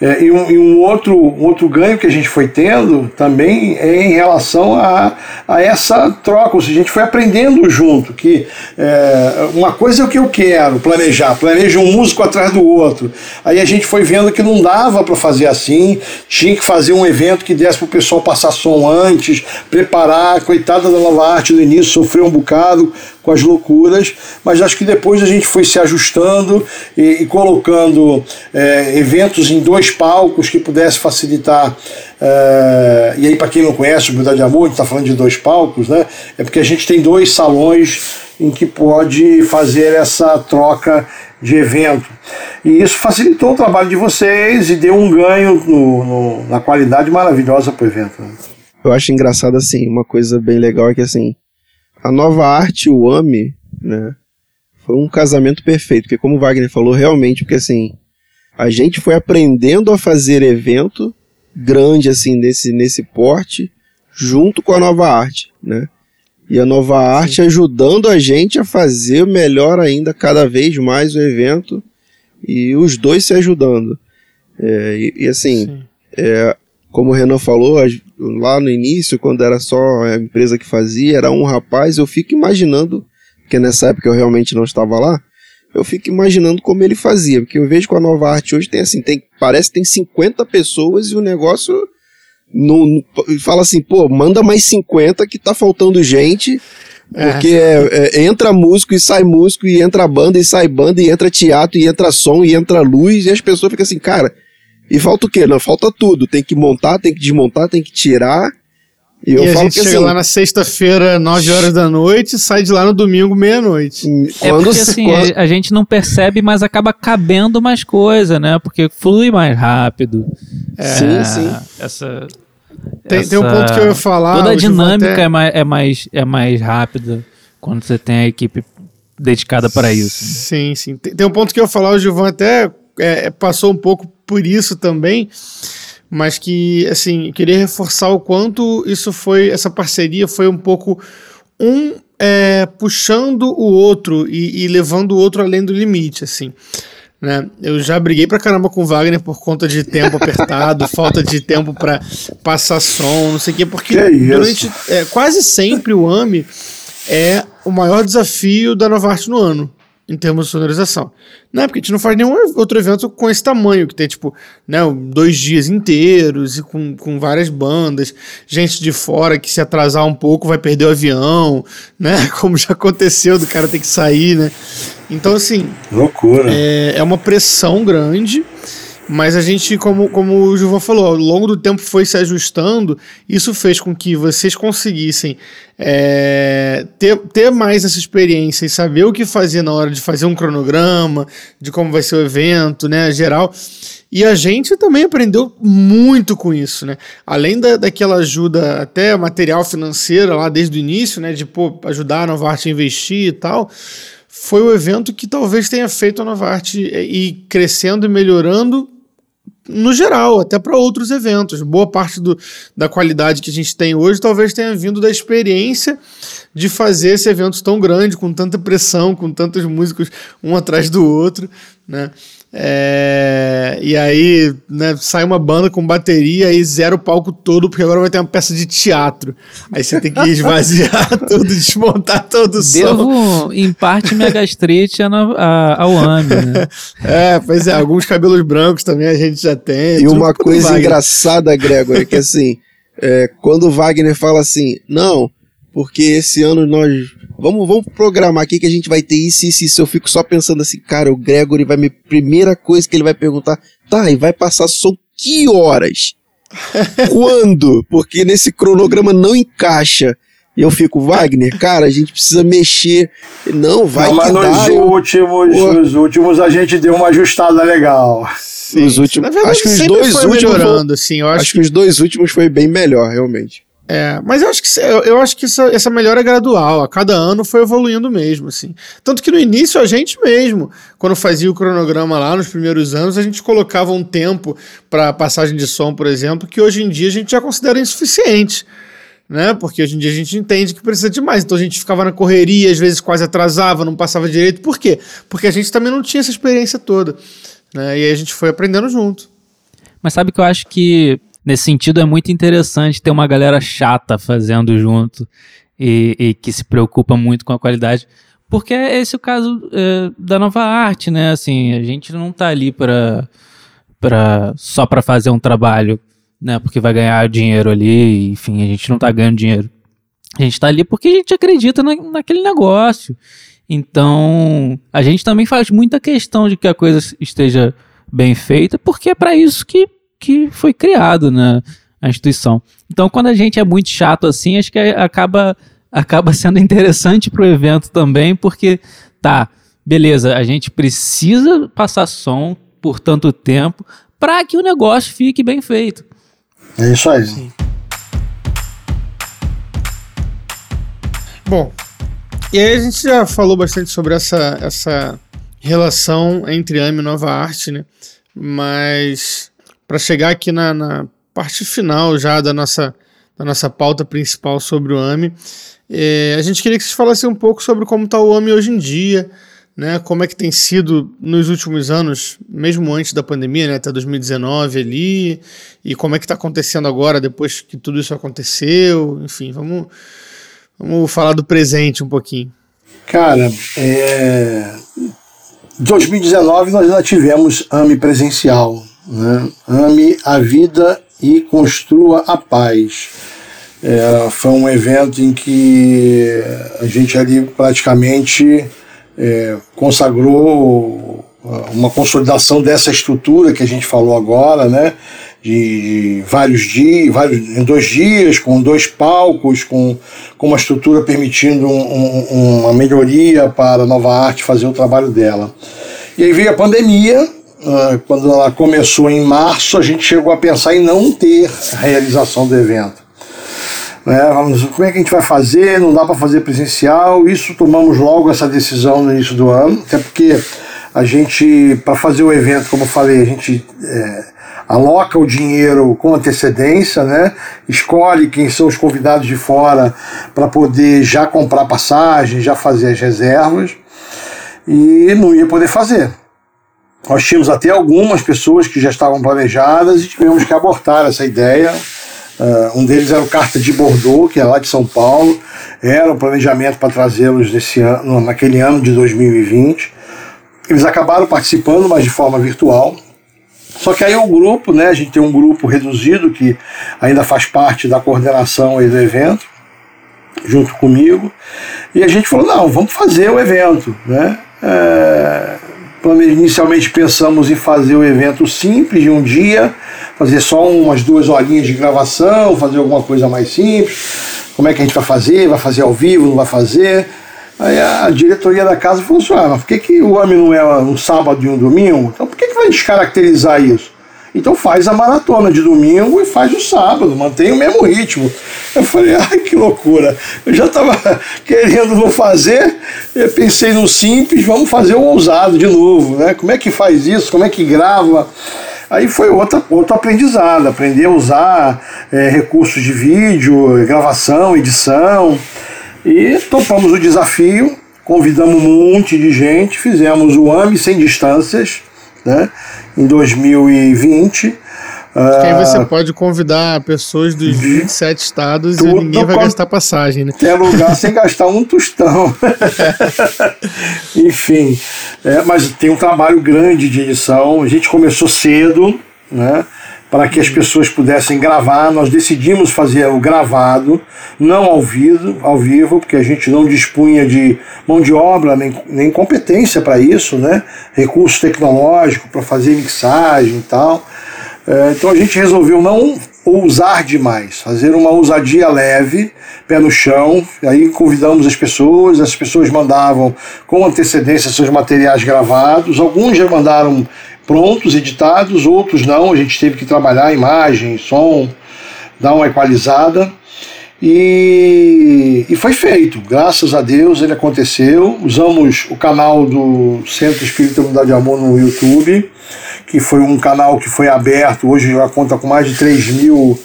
É, e um, e um, outro, um outro ganho que a gente foi tendo também é em relação a, a essa troca. Ou seja, a gente foi aprendendo junto que é, uma coisa é o que eu quero planejar, planejo um músico atrás do outro. Aí a gente foi vendo que não dava para fazer assim, tinha que fazer um evento que desse para o pessoal passar som antes, preparar. Coitada da Nova Arte no início sofreu um bocado com as loucuras, mas acho que depois a gente foi se ajustando e, e colocando é, eventos em dois palcos que pudesse facilitar. É, e aí, para quem não conhece Humildade de Amor, a gente está falando de dois palcos, né? É porque a gente tem dois salões em que pode fazer essa troca de evento. E isso facilitou o trabalho de vocês e deu um ganho no, no, na qualidade maravilhosa para o evento. Né? Eu acho engraçado assim, uma coisa bem legal é que assim, a nova arte, o AMI, né, foi um casamento perfeito, porque como o Wagner falou, realmente, porque assim, a gente foi aprendendo a fazer evento grande assim, nesse, nesse porte, junto com a nova arte, né? E a nova arte Sim. ajudando a gente a fazer melhor ainda cada vez mais o evento e os dois se ajudando. É, e, e, assim, é, como o Renan falou, lá no início, quando era só a empresa que fazia, era um rapaz, eu fico imaginando, porque nessa época eu realmente não estava lá, eu fico imaginando como ele fazia, porque eu vejo com a nova arte hoje tem assim, tem, parece que tem 50 pessoas e o negócio não, fala assim, pô, manda mais 50 que tá faltando gente. Porque é. É, é, entra músico e sai músico, e entra banda e sai banda, e entra teatro, e entra som, e entra luz, e as pessoas ficam assim, cara, e falta o quê? Não, falta tudo. Tem que montar, tem que desmontar, tem que tirar. E, eu e falo a gente que chega assim, lá na sexta-feira, 9 horas da noite, e sai de lá no domingo, meia-noite. É porque assim, quando... a gente não percebe, mas acaba cabendo mais coisa, né? Porque flui mais rápido. É, sim, sim. Essa, tem, essa... tem um ponto que eu ia falar. Toda a dinâmica até... é, mais, é, mais, é mais rápida quando você tem a equipe dedicada para isso. Sim, sim. Tem, tem, um ponto que eu ia falar, o Gilvan até é, passou um pouco por isso também mas que, assim, queria reforçar o quanto isso foi, essa parceria foi um pouco um é, puxando o outro e, e, levando o outro além do limite, assim. Né? Eu já briguei pra caramba com o Wagner por conta de tempo apertado, falta de tempo para passar som, não sei o quê, porque que durante é, quase sempre o AMI é o maior desafio da Nova Arte no ano em termos de sonorização. Não, porque a gente não faz nenhum outro evento com esse tamanho, que tem, tipo, né, dois dias inteiros e com, com várias bandas, gente de fora que se atrasar um pouco vai perder o avião, né? Como já aconteceu do cara ter que sair, né? Então, assim. Loucura. É, é uma pressão grande. Mas a gente, como, como o Gilvan falou, ao longo do tempo foi se ajustando, isso fez com que vocês conseguissem é, ter, ter mais essa experiência e saber o que fazer na hora de fazer um cronograma, de como vai ser o evento, né, geral. E a gente também aprendeu muito com isso, né? Além da, daquela ajuda até material financeira lá desde o início, né? De pô, ajudar a Nova Arte a investir e tal foi o evento que talvez tenha feito a Nova Arte ir crescendo e melhorando no geral, até para outros eventos. Boa parte do, da qualidade que a gente tem hoje talvez tenha vindo da experiência de fazer esse evento tão grande, com tanta pressão, com tantos músicos um atrás do outro, né? É, e aí né, sai uma banda com bateria e zero o palco todo, porque agora vai ter uma peça de teatro. Aí você tem que esvaziar tudo, desmontar todo o Devo, som. em parte, minha gastrite a, a, ao AMI, né? É, pois é, alguns cabelos brancos também a gente já tem. E uma coisa engraçada, Gregor, é que assim, é, quando o Wagner fala assim, não, porque esse ano nós. Vamos, vamos programar aqui que a gente vai ter isso, isso, isso. Eu fico só pensando assim, cara, o Gregory vai me. Primeira coisa que ele vai perguntar, tá, e vai passar som que horas? Quando? Porque nesse cronograma não encaixa. E eu fico, Wagner, cara, a gente precisa mexer. Não, vai não, mas nos dá, últimos, eu... nos últimos a gente deu uma ajustada legal. Sim, os últimos, verdade, acho que os dois últimos, melhorando, assim, eu acho, acho que... que os dois últimos foi bem melhor, realmente. É, mas eu acho que, eu, eu acho que essa, essa melhora é gradual. A cada ano foi evoluindo mesmo, assim. Tanto que no início a gente mesmo, quando fazia o cronograma lá nos primeiros anos, a gente colocava um tempo para passagem de som, por exemplo, que hoje em dia a gente já considera insuficiente. Né? Porque hoje em dia a gente entende que precisa de mais. Então a gente ficava na correria, às vezes quase atrasava, não passava direito. Por quê? Porque a gente também não tinha essa experiência toda. Né? E aí a gente foi aprendendo junto. Mas sabe que eu acho que nesse sentido é muito interessante ter uma galera chata fazendo junto e, e que se preocupa muito com a qualidade. Porque é esse o caso é, da nova arte, né? Assim, a gente não tá ali para para só para fazer um trabalho, né? Porque vai ganhar dinheiro ali, enfim, a gente não tá ganhando dinheiro. A gente tá ali porque a gente acredita na, naquele negócio. Então, a gente também faz muita questão de que a coisa esteja bem feita, porque é para isso que que foi criado na né, instituição. Então, quando a gente é muito chato assim, acho que acaba, acaba sendo interessante para o evento também, porque tá, beleza, a gente precisa passar som por tanto tempo para que o negócio fique bem feito. É isso aí. Sim. Bom, e aí a gente já falou bastante sobre essa, essa relação entre AME e Nova Arte, né? Mas para chegar aqui na, na, parte final já da nossa, da nossa pauta principal sobre o AMI, é, a gente queria que vocês falassem um pouco sobre como está o AMI hoje em dia, né, como é que tem sido nos últimos anos, mesmo antes da pandemia, né, até 2019 ali, e como é que está acontecendo agora, depois que tudo isso aconteceu, enfim, vamos, vamos falar do presente um pouquinho. Cara, é... 2019 nós já tivemos AMI presencial, né? Ame a vida e construa a paz. É, foi um evento em que a gente ali praticamente é, consagrou uma consolidação dessa estrutura que a gente falou agora, né? De vários dias, vários, em dois dias, com dois palcos, com, com uma estrutura permitindo um, um, uma melhoria para a Nova Arte fazer o trabalho dela. E aí veio a pandemia, quando ela começou em março, a gente chegou a pensar em não ter a realização do evento. Né? Como é que a gente vai fazer? Não dá para fazer presencial. Isso tomamos logo essa decisão no início do ano, até porque a gente, para fazer o evento, como eu falei, a gente é, aloca o dinheiro com antecedência, né? escolhe quem são os convidados de fora para poder já comprar passagem, já fazer as reservas, e não ia poder fazer. Nós tínhamos até algumas pessoas que já estavam planejadas e tivemos que abortar essa ideia. Uh, um deles era o Carta de Bordeaux, que é lá de São Paulo. Era o planejamento para trazê-los nesse ano, naquele ano de 2020. Eles acabaram participando, mas de forma virtual. Só que aí o grupo, né, a gente tem um grupo reduzido que ainda faz parte da coordenação do evento, junto comigo, e a gente falou, não, vamos fazer o evento, né? É, Inicialmente pensamos em fazer o evento simples de um dia, fazer só umas duas horinhas de gravação, fazer alguma coisa mais simples. Como é que a gente vai fazer? Vai fazer ao vivo? Não vai fazer? Aí a diretoria da casa falou assim: ah, mas por que, que o homem não é um sábado e um domingo? Então por que, que vai descaracterizar isso? Então faz a maratona de domingo e faz o sábado, mantém o mesmo ritmo. Eu falei, ai que loucura. Eu já estava querendo não fazer, eu pensei no simples, vamos fazer o ousado de novo, né? Como é que faz isso? Como é que grava? Aí foi outra, outro aprendizado, aprender a usar é, recursos de vídeo, gravação, edição. E topamos o desafio, convidamos um monte de gente, fizemos o AME sem distâncias, né? em 2020. Que aí você uh, pode convidar pessoas dos 27 estados e ninguém vai gastar passagem, né? Tem lugar sem gastar um tostão. Enfim, é, mas tem um trabalho grande de edição. A gente começou cedo, né? Para que as pessoas pudessem gravar. Nós decidimos fazer o gravado, não ao vivo, ao vivo porque a gente não dispunha de mão de obra nem, nem competência para isso, né? recurso tecnológico para fazer mixagem e tal. É, então a gente resolveu não ousar demais, fazer uma ousadia leve, pé no chão. Aí convidamos as pessoas, as pessoas mandavam com antecedência seus materiais gravados, alguns já mandaram prontos, editados, outros não, a gente teve que trabalhar imagem, som, dar uma equalizada. E, e foi feito, graças a Deus ele aconteceu. Usamos o canal do Centro Espírita Unidade de Amor no YouTube, que foi um canal que foi aberto, hoje já conta com mais de 3 mil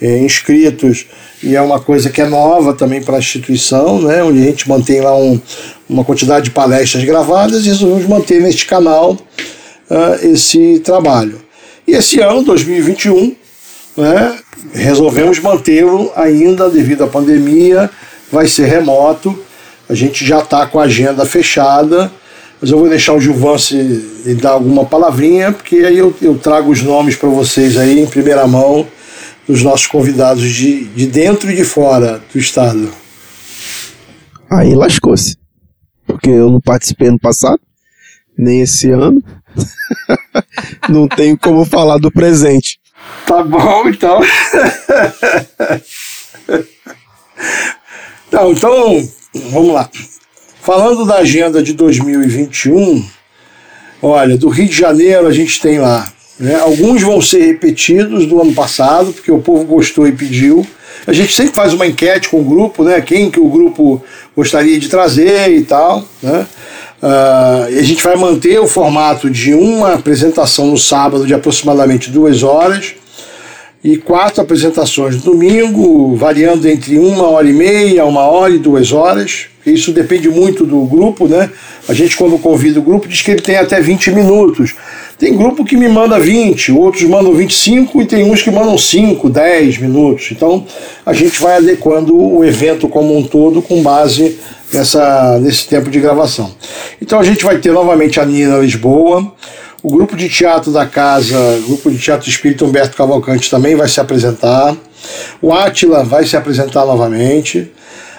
é, inscritos. E é uma coisa que é nova também para a instituição, né, onde a gente mantém lá um, uma quantidade de palestras gravadas e resolvemos manter neste canal uh, esse trabalho. E esse ano, 2021, né, resolvemos mantê-lo ainda devido à pandemia, vai ser remoto, a gente já está com a agenda fechada, mas eu vou deixar o Gilvan se dar alguma palavrinha, porque aí eu, eu trago os nomes para vocês aí em primeira mão dos nossos convidados de, de dentro e de fora do estado. Aí lascou-se. Porque eu não participei no passado, nem esse ano. não tenho como falar do presente. Tá bom, então. Não, então, vamos lá. Falando da agenda de 2021, olha, do Rio de Janeiro a gente tem lá. Né, alguns vão ser repetidos do ano passado, porque o povo gostou e pediu. A gente sempre faz uma enquete com o grupo, né? Quem que o grupo gostaria de trazer e tal, né? Uh, a gente vai manter o formato de uma apresentação no sábado de aproximadamente duas horas e quatro apresentações no domingo, variando entre uma hora e meia, uma hora e duas horas. Isso depende muito do grupo, né? A gente, quando convida o grupo, diz que ele tem até 20 minutos. Tem grupo que me manda 20, outros mandam 25 e tem uns que mandam 5, 10 minutos. Então a gente vai adequando o evento como um todo com base nessa, nesse tempo de gravação. Então a gente vai ter novamente a Nina Lisboa, o grupo de teatro da casa, grupo de teatro espírita Humberto Cavalcante também vai se apresentar. O Átila vai se apresentar novamente.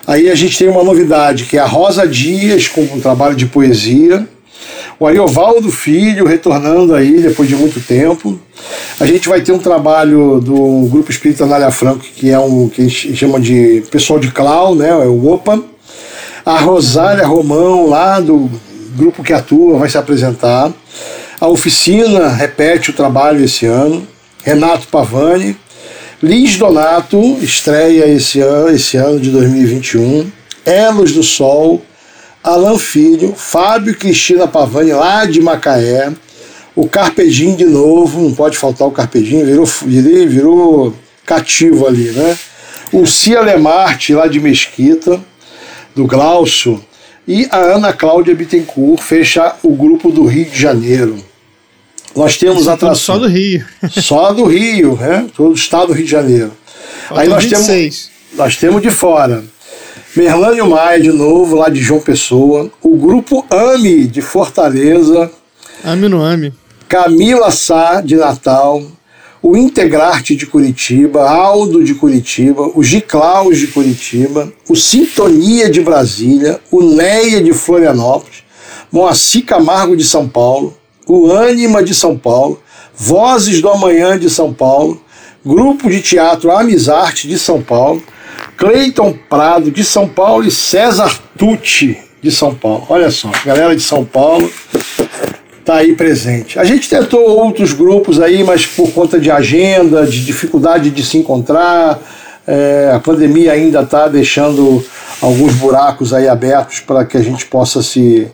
Aí a gente tem uma novidade, que é a Rosa Dias, com um trabalho de poesia. O Ariovaldo Filho retornando aí depois de muito tempo. A gente vai ter um trabalho do Grupo Espírita Nália Franco, que é um que a gente chama de pessoal de clown, né? É o OPA. A Rosália Romão, lá do grupo que atua, vai se apresentar. A oficina repete o trabalho esse ano. Renato Pavani. Liz Donato estreia esse ano, esse ano de 2021. Elos do Sol, Alan Filho, Fábio Cristina Pavani, lá de Macaé. O Carpedim de novo, não pode faltar o Carpedim, virou, virou cativo ali, né? O Cia Lemarte, lá de Mesquita, do Glaucio. E a Ana Cláudia Bittencourt fecha o grupo do Rio de Janeiro. Nós temos atrações. Só do Rio. Só do Rio, né? Todo o estado do Rio de Janeiro. Faltam Aí nós 26. temos. Nós temos de fora. Merlânio Maia, de novo, lá de João Pessoa. O grupo AME, de Fortaleza. AME no AME. Camila Sá, de Natal. O Integrarte de Curitiba. Aldo de Curitiba. O Giclaus de Curitiba. O Sintonia de Brasília. O Neia de Florianópolis. Moacir Camargo de São Paulo o Ânima de São Paulo, Vozes do Amanhã de São Paulo, Grupo de Teatro Amizarte de São Paulo, Cleiton Prado de São Paulo e César Tucci de São Paulo. Olha só, galera de São Paulo tá aí presente. A gente tentou outros grupos aí, mas por conta de agenda, de dificuldade de se encontrar, é, a pandemia ainda está deixando alguns buracos aí abertos para que a gente possa se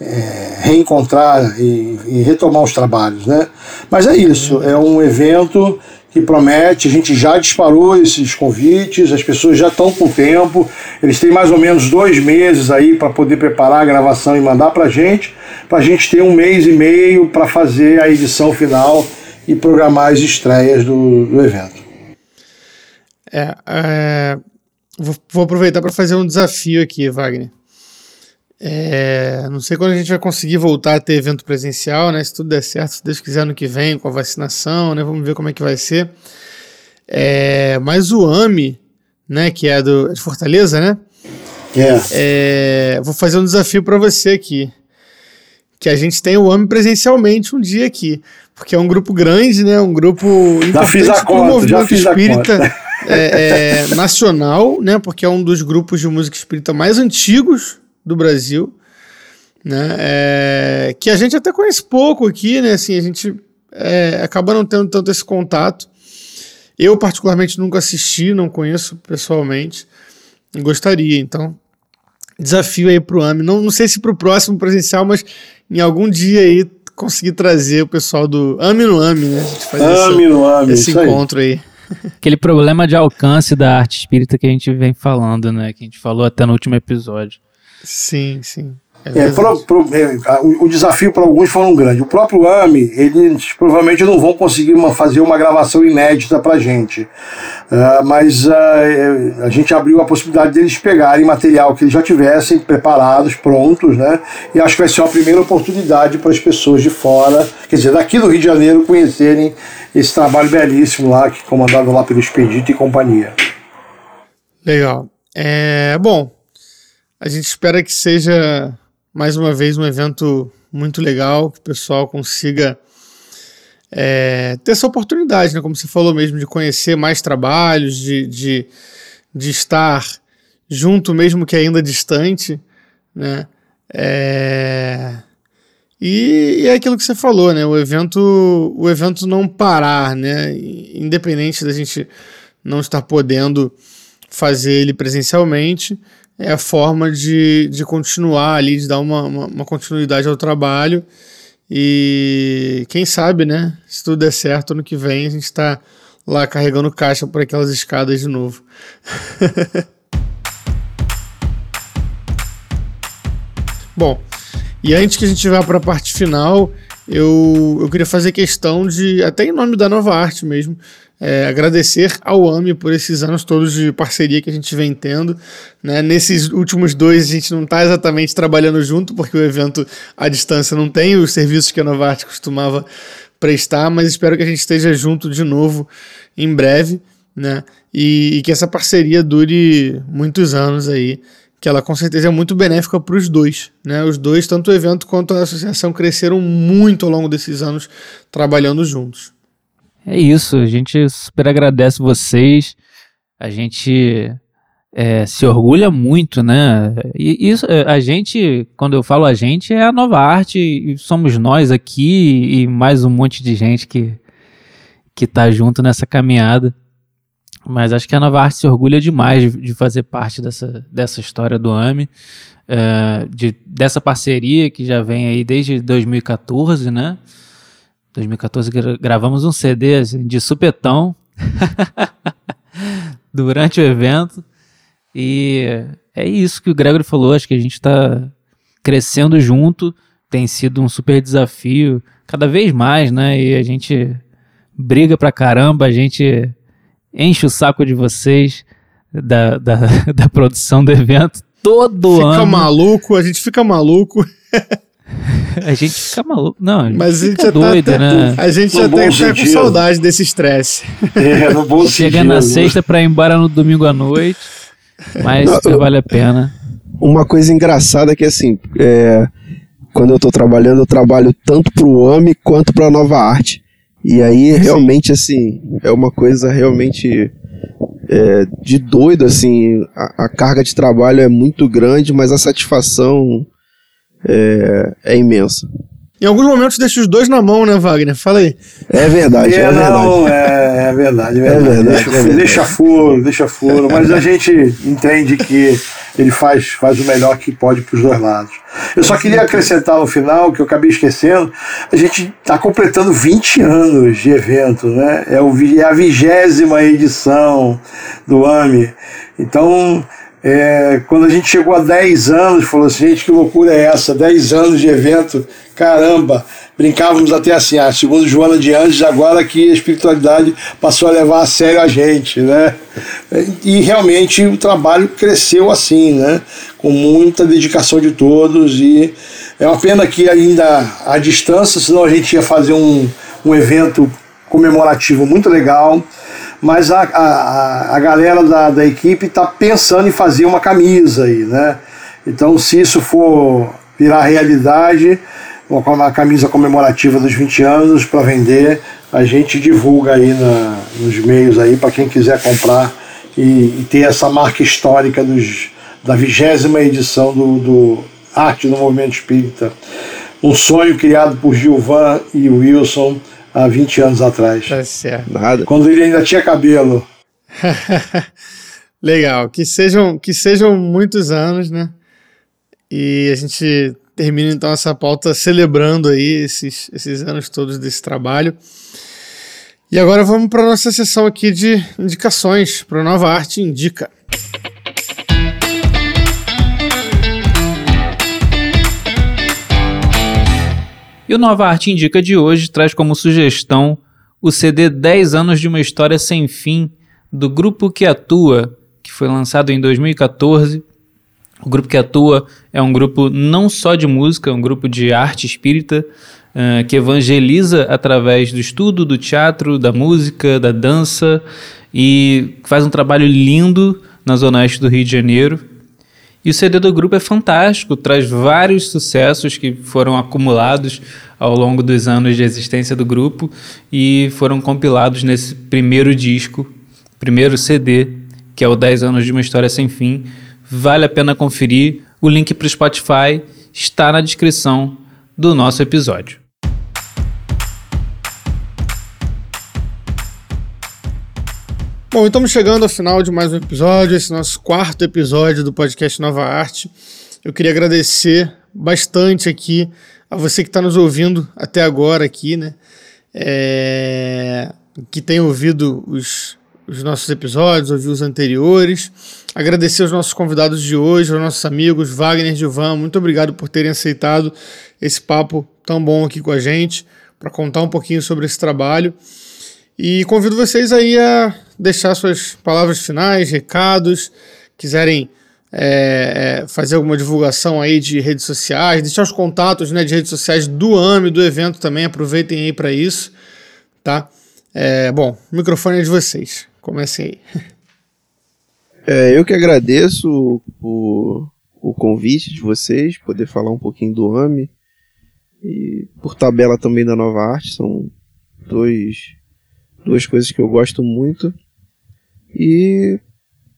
é, reencontrar e, e, retomar os trabalhos, né? Mas é isso, é um evento que promete, a gente já disparou esses convites, as pessoas já estão com tempo, eles têm mais ou menos dois meses aí para poder preparar a gravação e mandar para a gente, para a gente ter um mês e meio para fazer a edição final e programar as estreias do, do evento. É, é vou, vou aproveitar para fazer um desafio aqui, Wagner. É, não sei quando a gente vai conseguir voltar a ter evento presencial, né? Se tudo der certo, se Deus quiser, no que vem, com a vacinação, né? Vamos ver como é que vai ser. É, mas o AMI, né? Que é do, de Fortaleza, né? É. é vou fazer um desafio para você aqui. Que a gente tem o AMI presencialmente um dia aqui. Porque é um grupo grande, né? Um grupo já fiz a conta, já fiz espírita a conta. É, é, nacional, né? Porque é um dos grupos de música espírita mais antigos do Brasil, né? É, que a gente até conhece pouco aqui, né? Assim, a gente é, acaba não tendo tanto esse contato. Eu, particularmente, nunca assisti, não conheço pessoalmente. Gostaria, então. Desafio aí pro AMI. Não, não sei se pro próximo presencial, mas em algum dia aí conseguir trazer o pessoal do AMI no AMI, né? A gente fazer AMI esse, no AMI, esse encontro aí. aí. Aquele problema de alcance da arte espírita que a gente vem falando, né? Que a gente falou até no último episódio. Sim, sim. É, é pro, pro, é, o, o, desafio para alguns foi um grande. O próprio AMI, eles provavelmente não vão conseguir uma, fazer uma gravação inédita para gente. Uh, mas uh, a gente abriu a possibilidade deles pegarem material que eles já tivessem preparados, prontos, né? E acho que vai ser uma primeira oportunidade para as pessoas de fora, quer dizer, daqui do Rio de Janeiro, conhecerem esse trabalho belíssimo lá, que comandado lá pelo Expedito e companhia. Legal. É, bom, a gente espera que seja mais uma vez um evento muito legal, que o pessoal consiga é, ter essa oportunidade, né? como você falou mesmo, de conhecer mais trabalhos, de, de, de estar junto, mesmo que ainda distante, né? É... E, e, é aquilo que você falou, né? O evento, o evento não parar, né? Independente da gente não estar podendo fazer ele presencialmente, é a forma de, de continuar ali, de dar uma, uma, uma, continuidade ao trabalho. E quem sabe, né? Se tudo der certo, ano que vem a gente está lá carregando caixa por aquelas escadas de novo. Bom, e antes que a gente vá para a parte final, eu, eu queria fazer questão de, até em nome da Nova Arte mesmo, é, agradecer ao AMI por esses anos todos de parceria que a gente vem tendo. Né? Nesses últimos dois a gente não está exatamente trabalhando junto, porque o evento à distância não tem os serviços que a Novarte costumava prestar, mas espero que a gente esteja junto de novo em breve, né? E, e que essa parceria dure muitos anos aí, que ela com certeza é muito benéfica para os dois, né? Os dois, tanto o evento quanto a associação, cresceram muito ao longo desses anos trabalhando juntos. É isso, a gente super agradece vocês. A gente é, se orgulha muito, né? E isso, é, a gente, quando eu falo a gente, é a nova arte, e somos nós aqui e mais um monte de gente que, que tá junto nessa caminhada. Mas acho que a nova arte se orgulha demais de, de fazer parte dessa, dessa história do AMI, é, de, dessa parceria que já vem aí desde 2014, né? 2014 gravamos um CD assim, de supetão durante o evento. E é isso que o Gregory falou. Acho que a gente está crescendo junto. Tem sido um super desafio, cada vez mais, né? E a gente briga pra caramba, a gente enche o saco de vocês da, da, da produção do evento todo fica ano. Fica maluco, a gente fica maluco. a gente fica maluco. Não, a gente Mas a gente já tá doido, tá, né? A gente no já tá até com saudade desse estresse. É, no bom Chega na sexta pra ir embora no domingo à noite, mas Não, eu, vale a pena. Uma coisa engraçada é que, assim, é, quando eu tô trabalhando, eu trabalho tanto pro AMI quanto pra Nova Arte. E aí, realmente, assim, é uma coisa realmente é, de doido, assim, a, a, carga de trabalho é muito grande, mas a satisfação é, é imensa. Em alguns momentos deixa os dois na mão, né, Wagner? Fala aí. É verdade, é, é não, verdade. É, é verdade, é verdade. É verdade, deixa, é verdade. deixa furo, deixa furo. Mas a gente entende que ele faz, faz o melhor que pode para os dois lados. Eu só queria acrescentar no final, que eu acabei esquecendo, a gente está completando 20 anos de evento, né? É, o, é a vigésima edição do AMI. Então, é, quando a gente chegou a 10 anos, falou assim, gente, que loucura é essa? 10 anos de evento, caramba! Brincávamos até assim, ah, segundo Joana de Anjos, agora que a espiritualidade passou a levar a sério a gente, né? E realmente o trabalho cresceu assim, né? Com muita dedicação de todos e é uma pena que ainda à distância, senão a gente ia fazer um, um evento comemorativo muito legal mas a, a, a galera da, da equipe está pensando em fazer uma camisa aí, né? Então, se isso for virar realidade, uma camisa comemorativa dos 20 anos para vender, a gente divulga aí na, nos meios aí para quem quiser comprar e, e, ter essa marca histórica dos, da vigésima edição do, do Arte do Movimento Espírita. Um sonho criado por Gilvan e Wilson há 20 anos atrás. Tá certo. Nada. Quando ele ainda tinha cabelo. Legal. Que sejam, que sejam muitos anos, né? E a gente termina então essa pauta celebrando aí esses, esses anos todos desse trabalho. E agora vamos para nossa sessão aqui de indicações para Nova Arte Indica. E o Nova Arte Indica de hoje traz como sugestão o CD 10 anos de uma história sem fim do grupo que atua, que foi lançado em 2014. O grupo que atua é um grupo não só de música, é um grupo de arte espírita uh, que evangeliza através do estudo, do teatro, da música, da dança e faz um trabalho lindo na Zona Oeste do Rio de Janeiro. E o CD do grupo é fantástico, traz vários sucessos que foram acumulados ao longo dos anos de existência do grupo e foram compilados nesse primeiro disco, primeiro CD, que é o 10 anos de uma história sem fim. Vale a pena conferir. O link para o Spotify está na descrição do nosso episódio. Bom, estamos chegando ao final de mais um episódio, esse nosso quarto episódio do podcast Nova Arte. Eu queria agradecer bastante aqui a você que está nos ouvindo até agora aqui, né? É... Que tem ouvido os, os nossos episódios, ouviu os anteriores. Agradecer aos nossos convidados de hoje, aos nossos amigos Wagner e Gilvan. Muito obrigado por terem aceitado esse papo tão bom aqui com a gente, para contar um pouquinho sobre esse trabalho. E convido vocês aí a deixar suas palavras finais, recados, quiserem é, é, fazer alguma divulgação aí de redes sociais, deixar os contatos né, de redes sociais do AME, do evento também, aproveitem aí para isso, tá? É, bom, o microfone é de vocês, comecem aí. É, eu que agradeço o, o convite de vocês, poder falar um pouquinho do AME e por tabela também da Nova Arte, são dois, duas coisas que eu gosto muito. E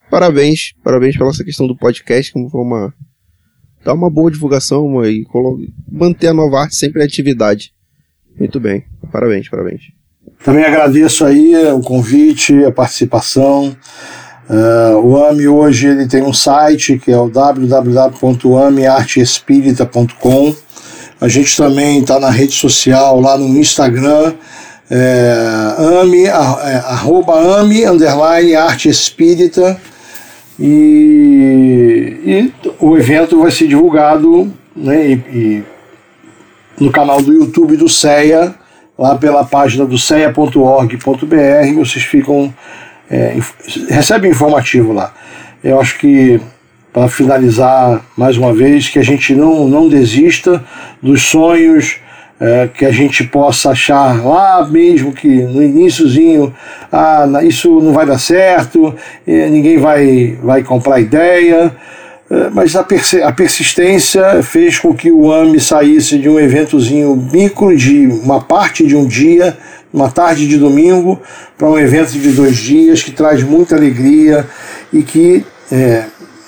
parabéns, parabéns pela essa questão do podcast, que foi uma dar uma boa divulgação e manter a Nova Arte sempre em atividade. Muito bem, parabéns, parabéns. Também agradeço aí o convite, a participação. Uh, o AME hoje ele tem um site que é o www.amearteespírita.com. A gente também está na rede social, lá no Instagram, é, ame, é, arroba ame, underline, arte espírita, e, e, o evento vai ser divulgado né, e, e no canal do YouTube do CEA, lá pela página do ceia.org.br, vocês ficam, é, recebem informativo lá. Eu acho que, para finalizar mais uma vez, que a gente não, não desista dos sonhos, é, que a gente possa achar lá mesmo que no iníciozinho ah, isso não vai dar certo, ninguém vai, vai comprar ideia, é, mas a, persi a persistência fez com que o AME saísse de um eventozinho micro de uma parte de um dia, uma tarde de domingo, para um evento de dois dias que traz muita alegria e que é,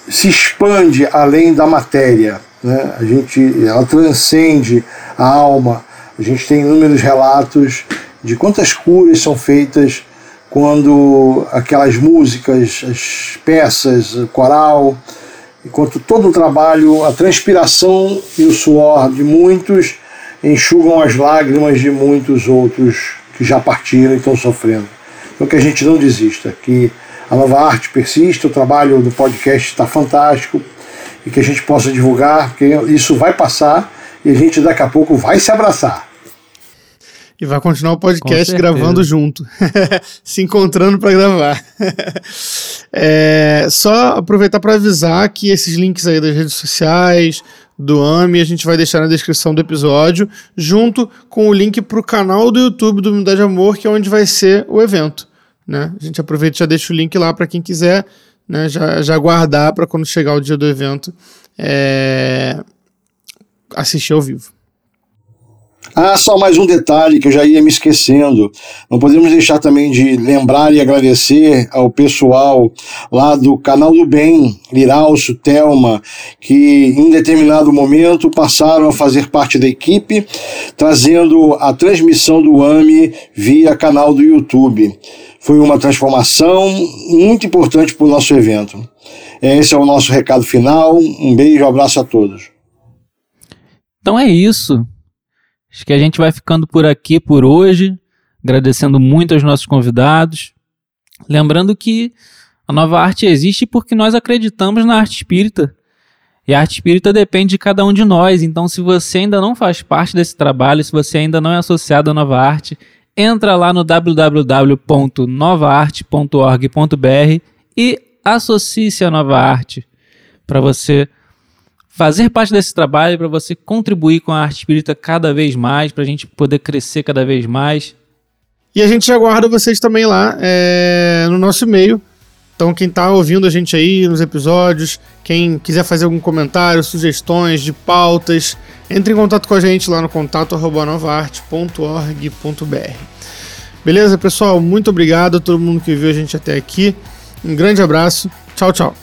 se expande além da matéria. Né? A gente, ela transcende a alma. A gente tem inúmeros relatos de quantas curas são feitas quando aquelas músicas, as peças, o coral, enquanto todo o trabalho, a transpiração e o suor de muitos enxugam as lágrimas de muitos outros que já partiram e estão sofrendo. Então que a gente não desista, que a nova arte persista, o trabalho do podcast está fantástico e que a gente possa divulgar, porque isso vai passar e a gente daqui a pouco vai se abraçar. E vai continuar o podcast gravando junto, se encontrando para gravar. é, só aproveitar para avisar que esses links aí das redes sociais, do AMI, a gente vai deixar na descrição do episódio, junto com o link para o canal do YouTube do Unidade Amor, que é onde vai ser o evento. Né? A gente aproveita e já deixa o link lá para quem quiser né, já, já guardar para quando chegar o dia do evento é, assistir ao vivo. Ah, só mais um detalhe que eu já ia me esquecendo. Não podemos deixar também de lembrar e agradecer ao pessoal lá do Canal do Bem, Liralço, Telma, que em determinado momento passaram a fazer parte da equipe, trazendo a transmissão do AMI via canal do YouTube. Foi uma transformação muito importante para o nosso evento. Esse é o nosso recado final. Um beijo, um abraço a todos. Então é isso. Acho que a gente vai ficando por aqui por hoje, agradecendo muito aos nossos convidados. Lembrando que a nova arte existe porque nós acreditamos na arte espírita. E a arte espírita depende de cada um de nós. Então, se você ainda não faz parte desse trabalho, se você ainda não é associado à nova arte, entra lá no www.novaarte.org.br e associe-se à nova arte para você fazer parte desse trabalho, para você contribuir com a arte espírita cada vez mais, para a gente poder crescer cada vez mais. E a gente aguarda vocês também lá é, no nosso e-mail. Então, quem está ouvindo a gente aí nos episódios, quem quiser fazer algum comentário, sugestões de pautas, entre em contato com a gente lá no contato novaarte.org.br. Beleza, pessoal? Muito obrigado a todo mundo que viu a gente até aqui. Um grande abraço. Tchau, tchau.